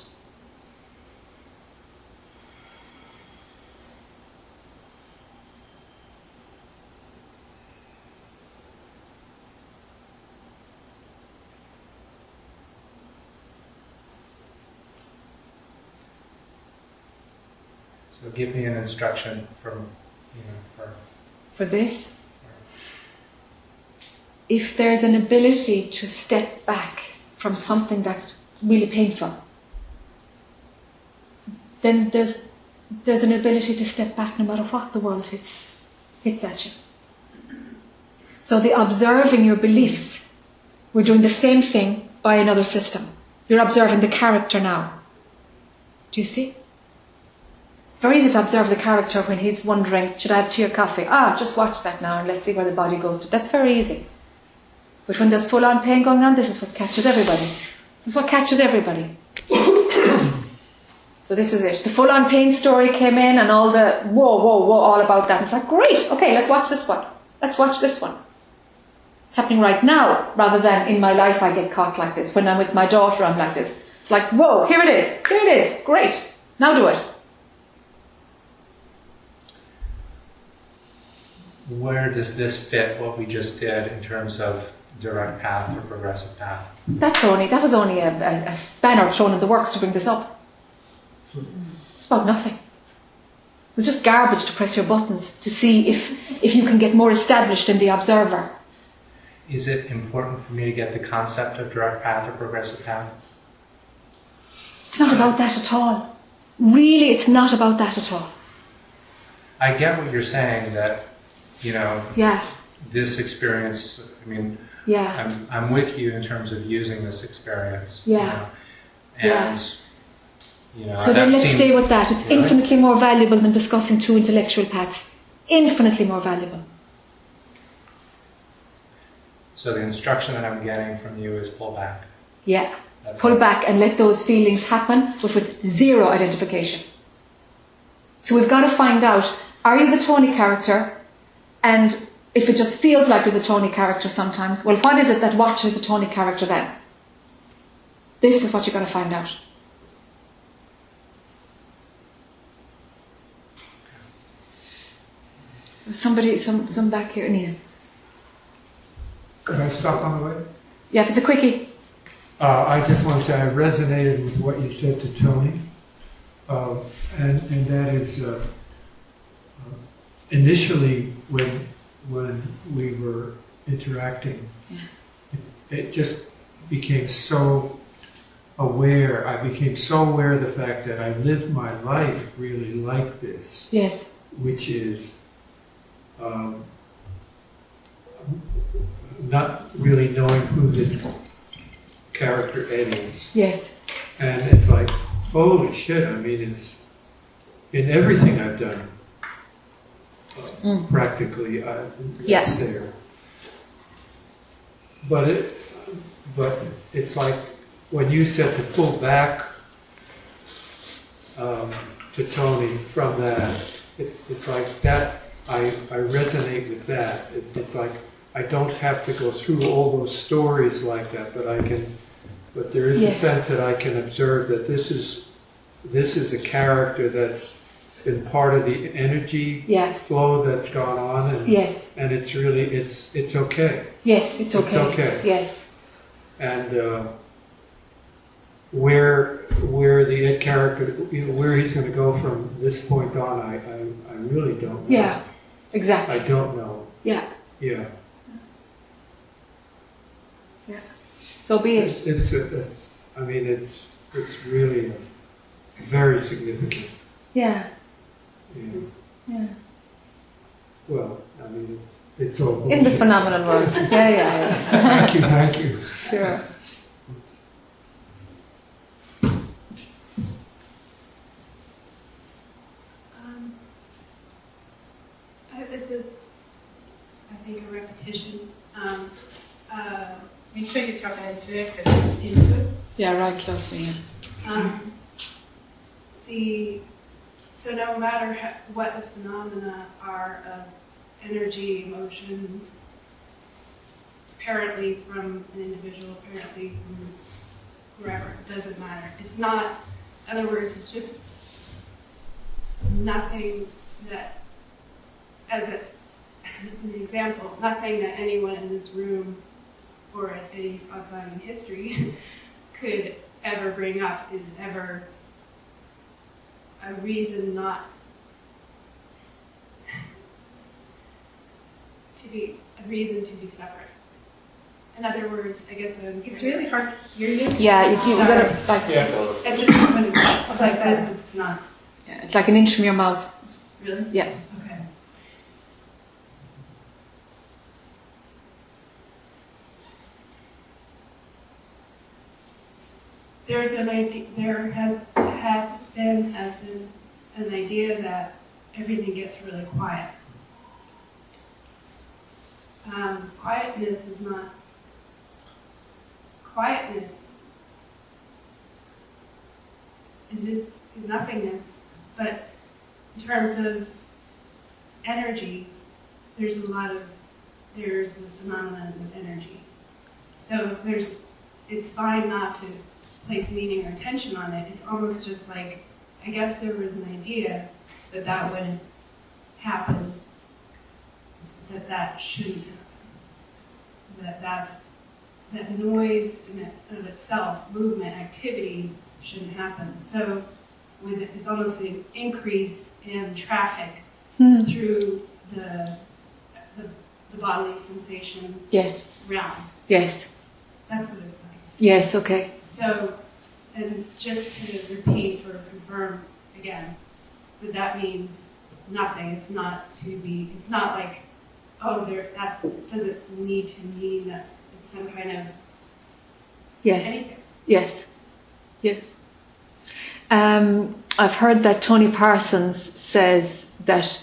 Give me an instruction from, you know, for, for this. If there's an ability to step back from something that's really painful, then there's there's an ability to step back no matter what the world hits hits at you. So the observing your beliefs, we're doing the same thing by another system. You're observing the character now. Do you see? It's very easy to observe the character when he's wondering, should I have tea or coffee? Ah, just watch that now and let's see where the body goes to. That's very easy. But when there's full on pain going on, this is what catches everybody. This is what catches everybody. so this is it. The full on pain story came in and all the whoa, whoa, whoa, all about that. It's like, great, okay, let's watch this one. Let's watch this one. It's happening right now rather than in my life I get caught like this. When I'm with my daughter, I'm like this. It's like, whoa, here it is, here it is, great, now do it. Where does this fit what we just did in terms of direct path or progressive path? That's only, that was only a, a, a spanner thrown in the works to bring this up. It's about nothing. It was just garbage to press your buttons to see if, if you can get more established in the observer. Is it important for me to get the concept of direct path or progressive path? It's not about that at all. Really, it's not about that at all. I get what you're saying that, you know, Yeah, this experience, I mean, yeah, I'm, I'm with you in terms of using this experience. Yeah. You know, Yeah. you know, So then let's seemed- stay with that. It's infinitely more valuable than discussing two intellectual paths. Infinitely more valuable. So the instruction that I'm getting from you is pull back. Yeah. That's Pull back and let those feelings happen, but with zero identification. So we've got to find out, are you the Tony character? And if it just feels like you're the Tony character sometimes, well, what is it that watches the Tony character then? This is what you're going to find out. Somebody, some, some back here, Nina. Could I stop on the way? Yeah, if it's a quickie. Uh, I just want to say I resonated with what you said to Tony, uh, and and that is uh, initially when when we were interacting, it, it just became so aware. I became so aware of the fact that I lived my life really like this, Yes. which is. Um, not really knowing who this character Ed is. Yes. And it's like, holy shit, I mean, it's in everything I've done. Mm. Practically, uh, Yes. there. But it, but it's like when you said to pull back um, to Tony from that, it's, it's like that, I, I resonate with that. It, it's like I don't have to go through all those stories like that, but I can, but there is Yes. a sense that I can observe that this is, this is a character that's been part of the energy Yeah. flow that's gone on and, Yes. and it's really, it's, it's okay. Yes, it's okay. It's okay. Yes. And, uh, where, where the Ed character, you know, where he's gonna go from this point on, I, I, I really don't know. Yeah. Exactly. I don't know. Yeah. Yeah. Yeah. So be it. It's, it's, it's, I mean, it's, it's really very significant. Yeah. Yeah. Yeah. Well, I mean, it's, it's all. In the bullshit. phenomenon world. Yeah, yeah, yeah. Thank you, thank you. Sure. Um, This is, I think, a repetition. Um, uh, Make sure you talk into it, 'cause it's input. Yeah, right close to me. Um, the so no matter ha- what the phenomena are of energy, emotion, apparently from an individual, apparently from whoever, it doesn't matter. It's not. In other words, it's just nothing that, as a as an example, nothing that anyone in this room or at any outside in history could ever bring up is ever a reason not to be a reason to be separate. In other words, I guess what I'm It's really hard to hear you. Yeah, you, you Sorry. gotta like. It's just when it's like this, it's not Yeah, it's like an inch from your mouth. really. Yeah. Okay. There's an idea, there has, have been, as been an idea that everything gets really quiet. Um, quietness is not quietness is, is nothingness, but in terms of energy, there's a lot of there's the phenomenon of energy. So there's it's fine not to place meaning or attention on it. It's almost just like I guess there was an idea that that wouldn't happen, that that shouldn't happen, that that's that noise in it, of itself, movement, activity shouldn't happen. So with it, it's almost an increase in traffic Hmm. through the, the the bodily sensation Yes. realm. Yes. That's what it's like. Yes, okay. So, and just to repeat or confirm again, that that means nothing. It's not to be, it's not like, oh, there, that doesn't need to mean that it's some kind of Yes. anything. Yes. Yes. Um, I've heard that Tony Parsons says that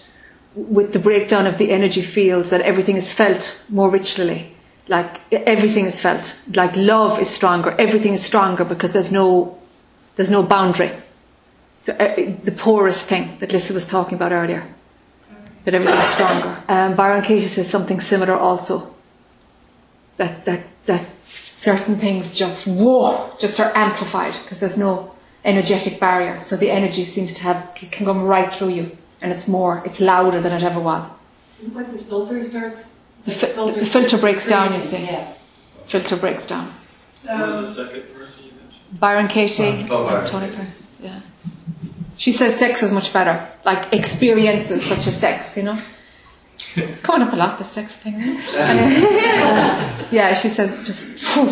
with the breakdown of the energy fields, that everything is felt more richly. Like everything is felt. Like love is stronger. Everything is stronger because there's no, there's no boundary. So uh, the poorest thing that Lisa was talking about earlier, that everything is stronger. Um, Byron Katie says something similar also. That that that certain things just whoa, just are amplified because there's no energetic barrier. So the energy seems to have can come right through you, and it's more, it's louder than it ever was. Filter starts. The, fi- the filter breaks down. You see, Yeah. filter breaks down. So, the second person you mentioned? Byron Katie, Oh, Byron Tony Katie. Parsons, yeah. She says sex is much better, like experiences such as sex, you know. Coming up a lot, the sex thing. right? Yeah, she says just. phew.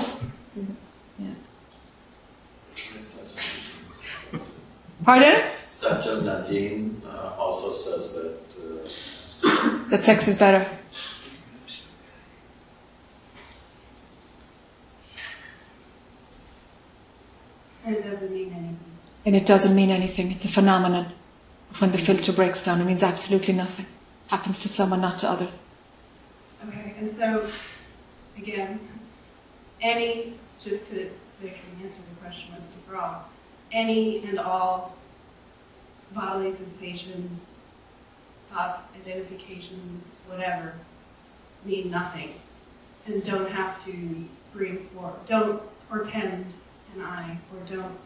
Pardon? Satya Nadine uh, also says that uh, That sex is better. And it doesn't mean anything. And it doesn't mean anything. It's a phenomenon. When the filter breaks down, it means absolutely nothing. Happens to someone, not to others. Okay, and so, again, any, just to, so can answer the question once and for all, any and all bodily sensations, thoughts, identifications, whatever, mean nothing. And don't have to bring forth, don't portend an I, or don't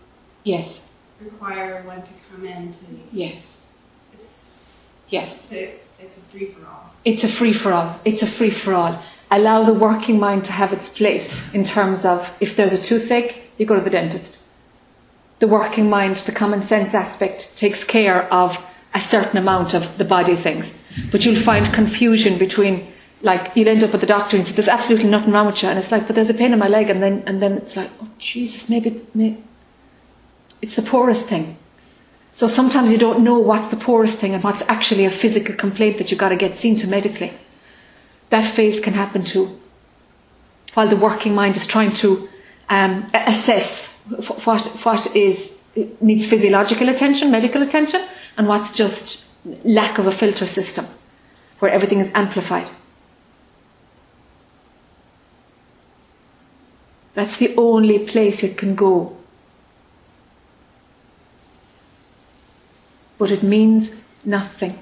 Yes, require one to come in to, yes, it's, yes. it's a free for all. It's a free for all. It's a free for all. Allow the working mind to have its place in terms of if there's a toothache, you go to the dentist. The working mind, the common sense aspect, takes care of a certain amount of the body things. But you'll find confusion between, like, you'll end up with the doctor and say, there's absolutely nothing wrong with you. And it's like, but there's a pain in my leg. And then, and then it's like, oh, Jesus, maybe, may it's the poorest thing. So sometimes you don't know what's the poorest thing and what's actually a physical complaint that you've got to get seen to medically. That phase can happen too. While the working mind is trying to um, assess what what is needs physiological attention, medical attention, and what's just lack of a filter system where everything is amplified. That's the only place it can go. But it means nothing.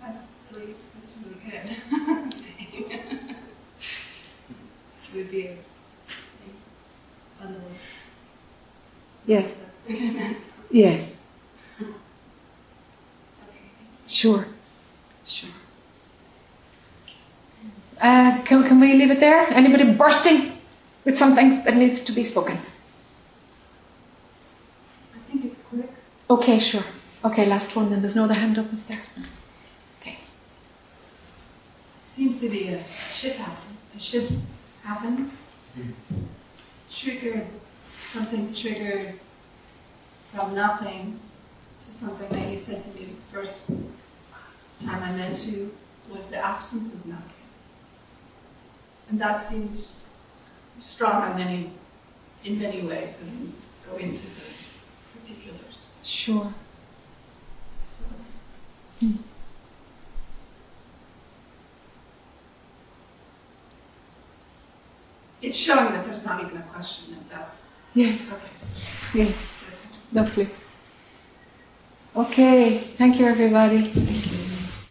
That's really, that's really good. would be Yes. Yes. Sure. Uh, can, can we leave it there? Anybody bursting with something that needs to be spoken? I think it's quick. Okay, sure. Okay, last one then. There's no other hand up, is there? Okay. Seems to be a shift happen. A shift happened. Triggered something triggered from nothing to something that you said to me the first time I met you was the absence of nothing. And that seems strong in many in many ways and go into the particulars. Sure. So, hmm. It's showing that there's not even a question that that's Yes. okay. Yes. Lovely. Okay. Thank you, everybody. Thank you.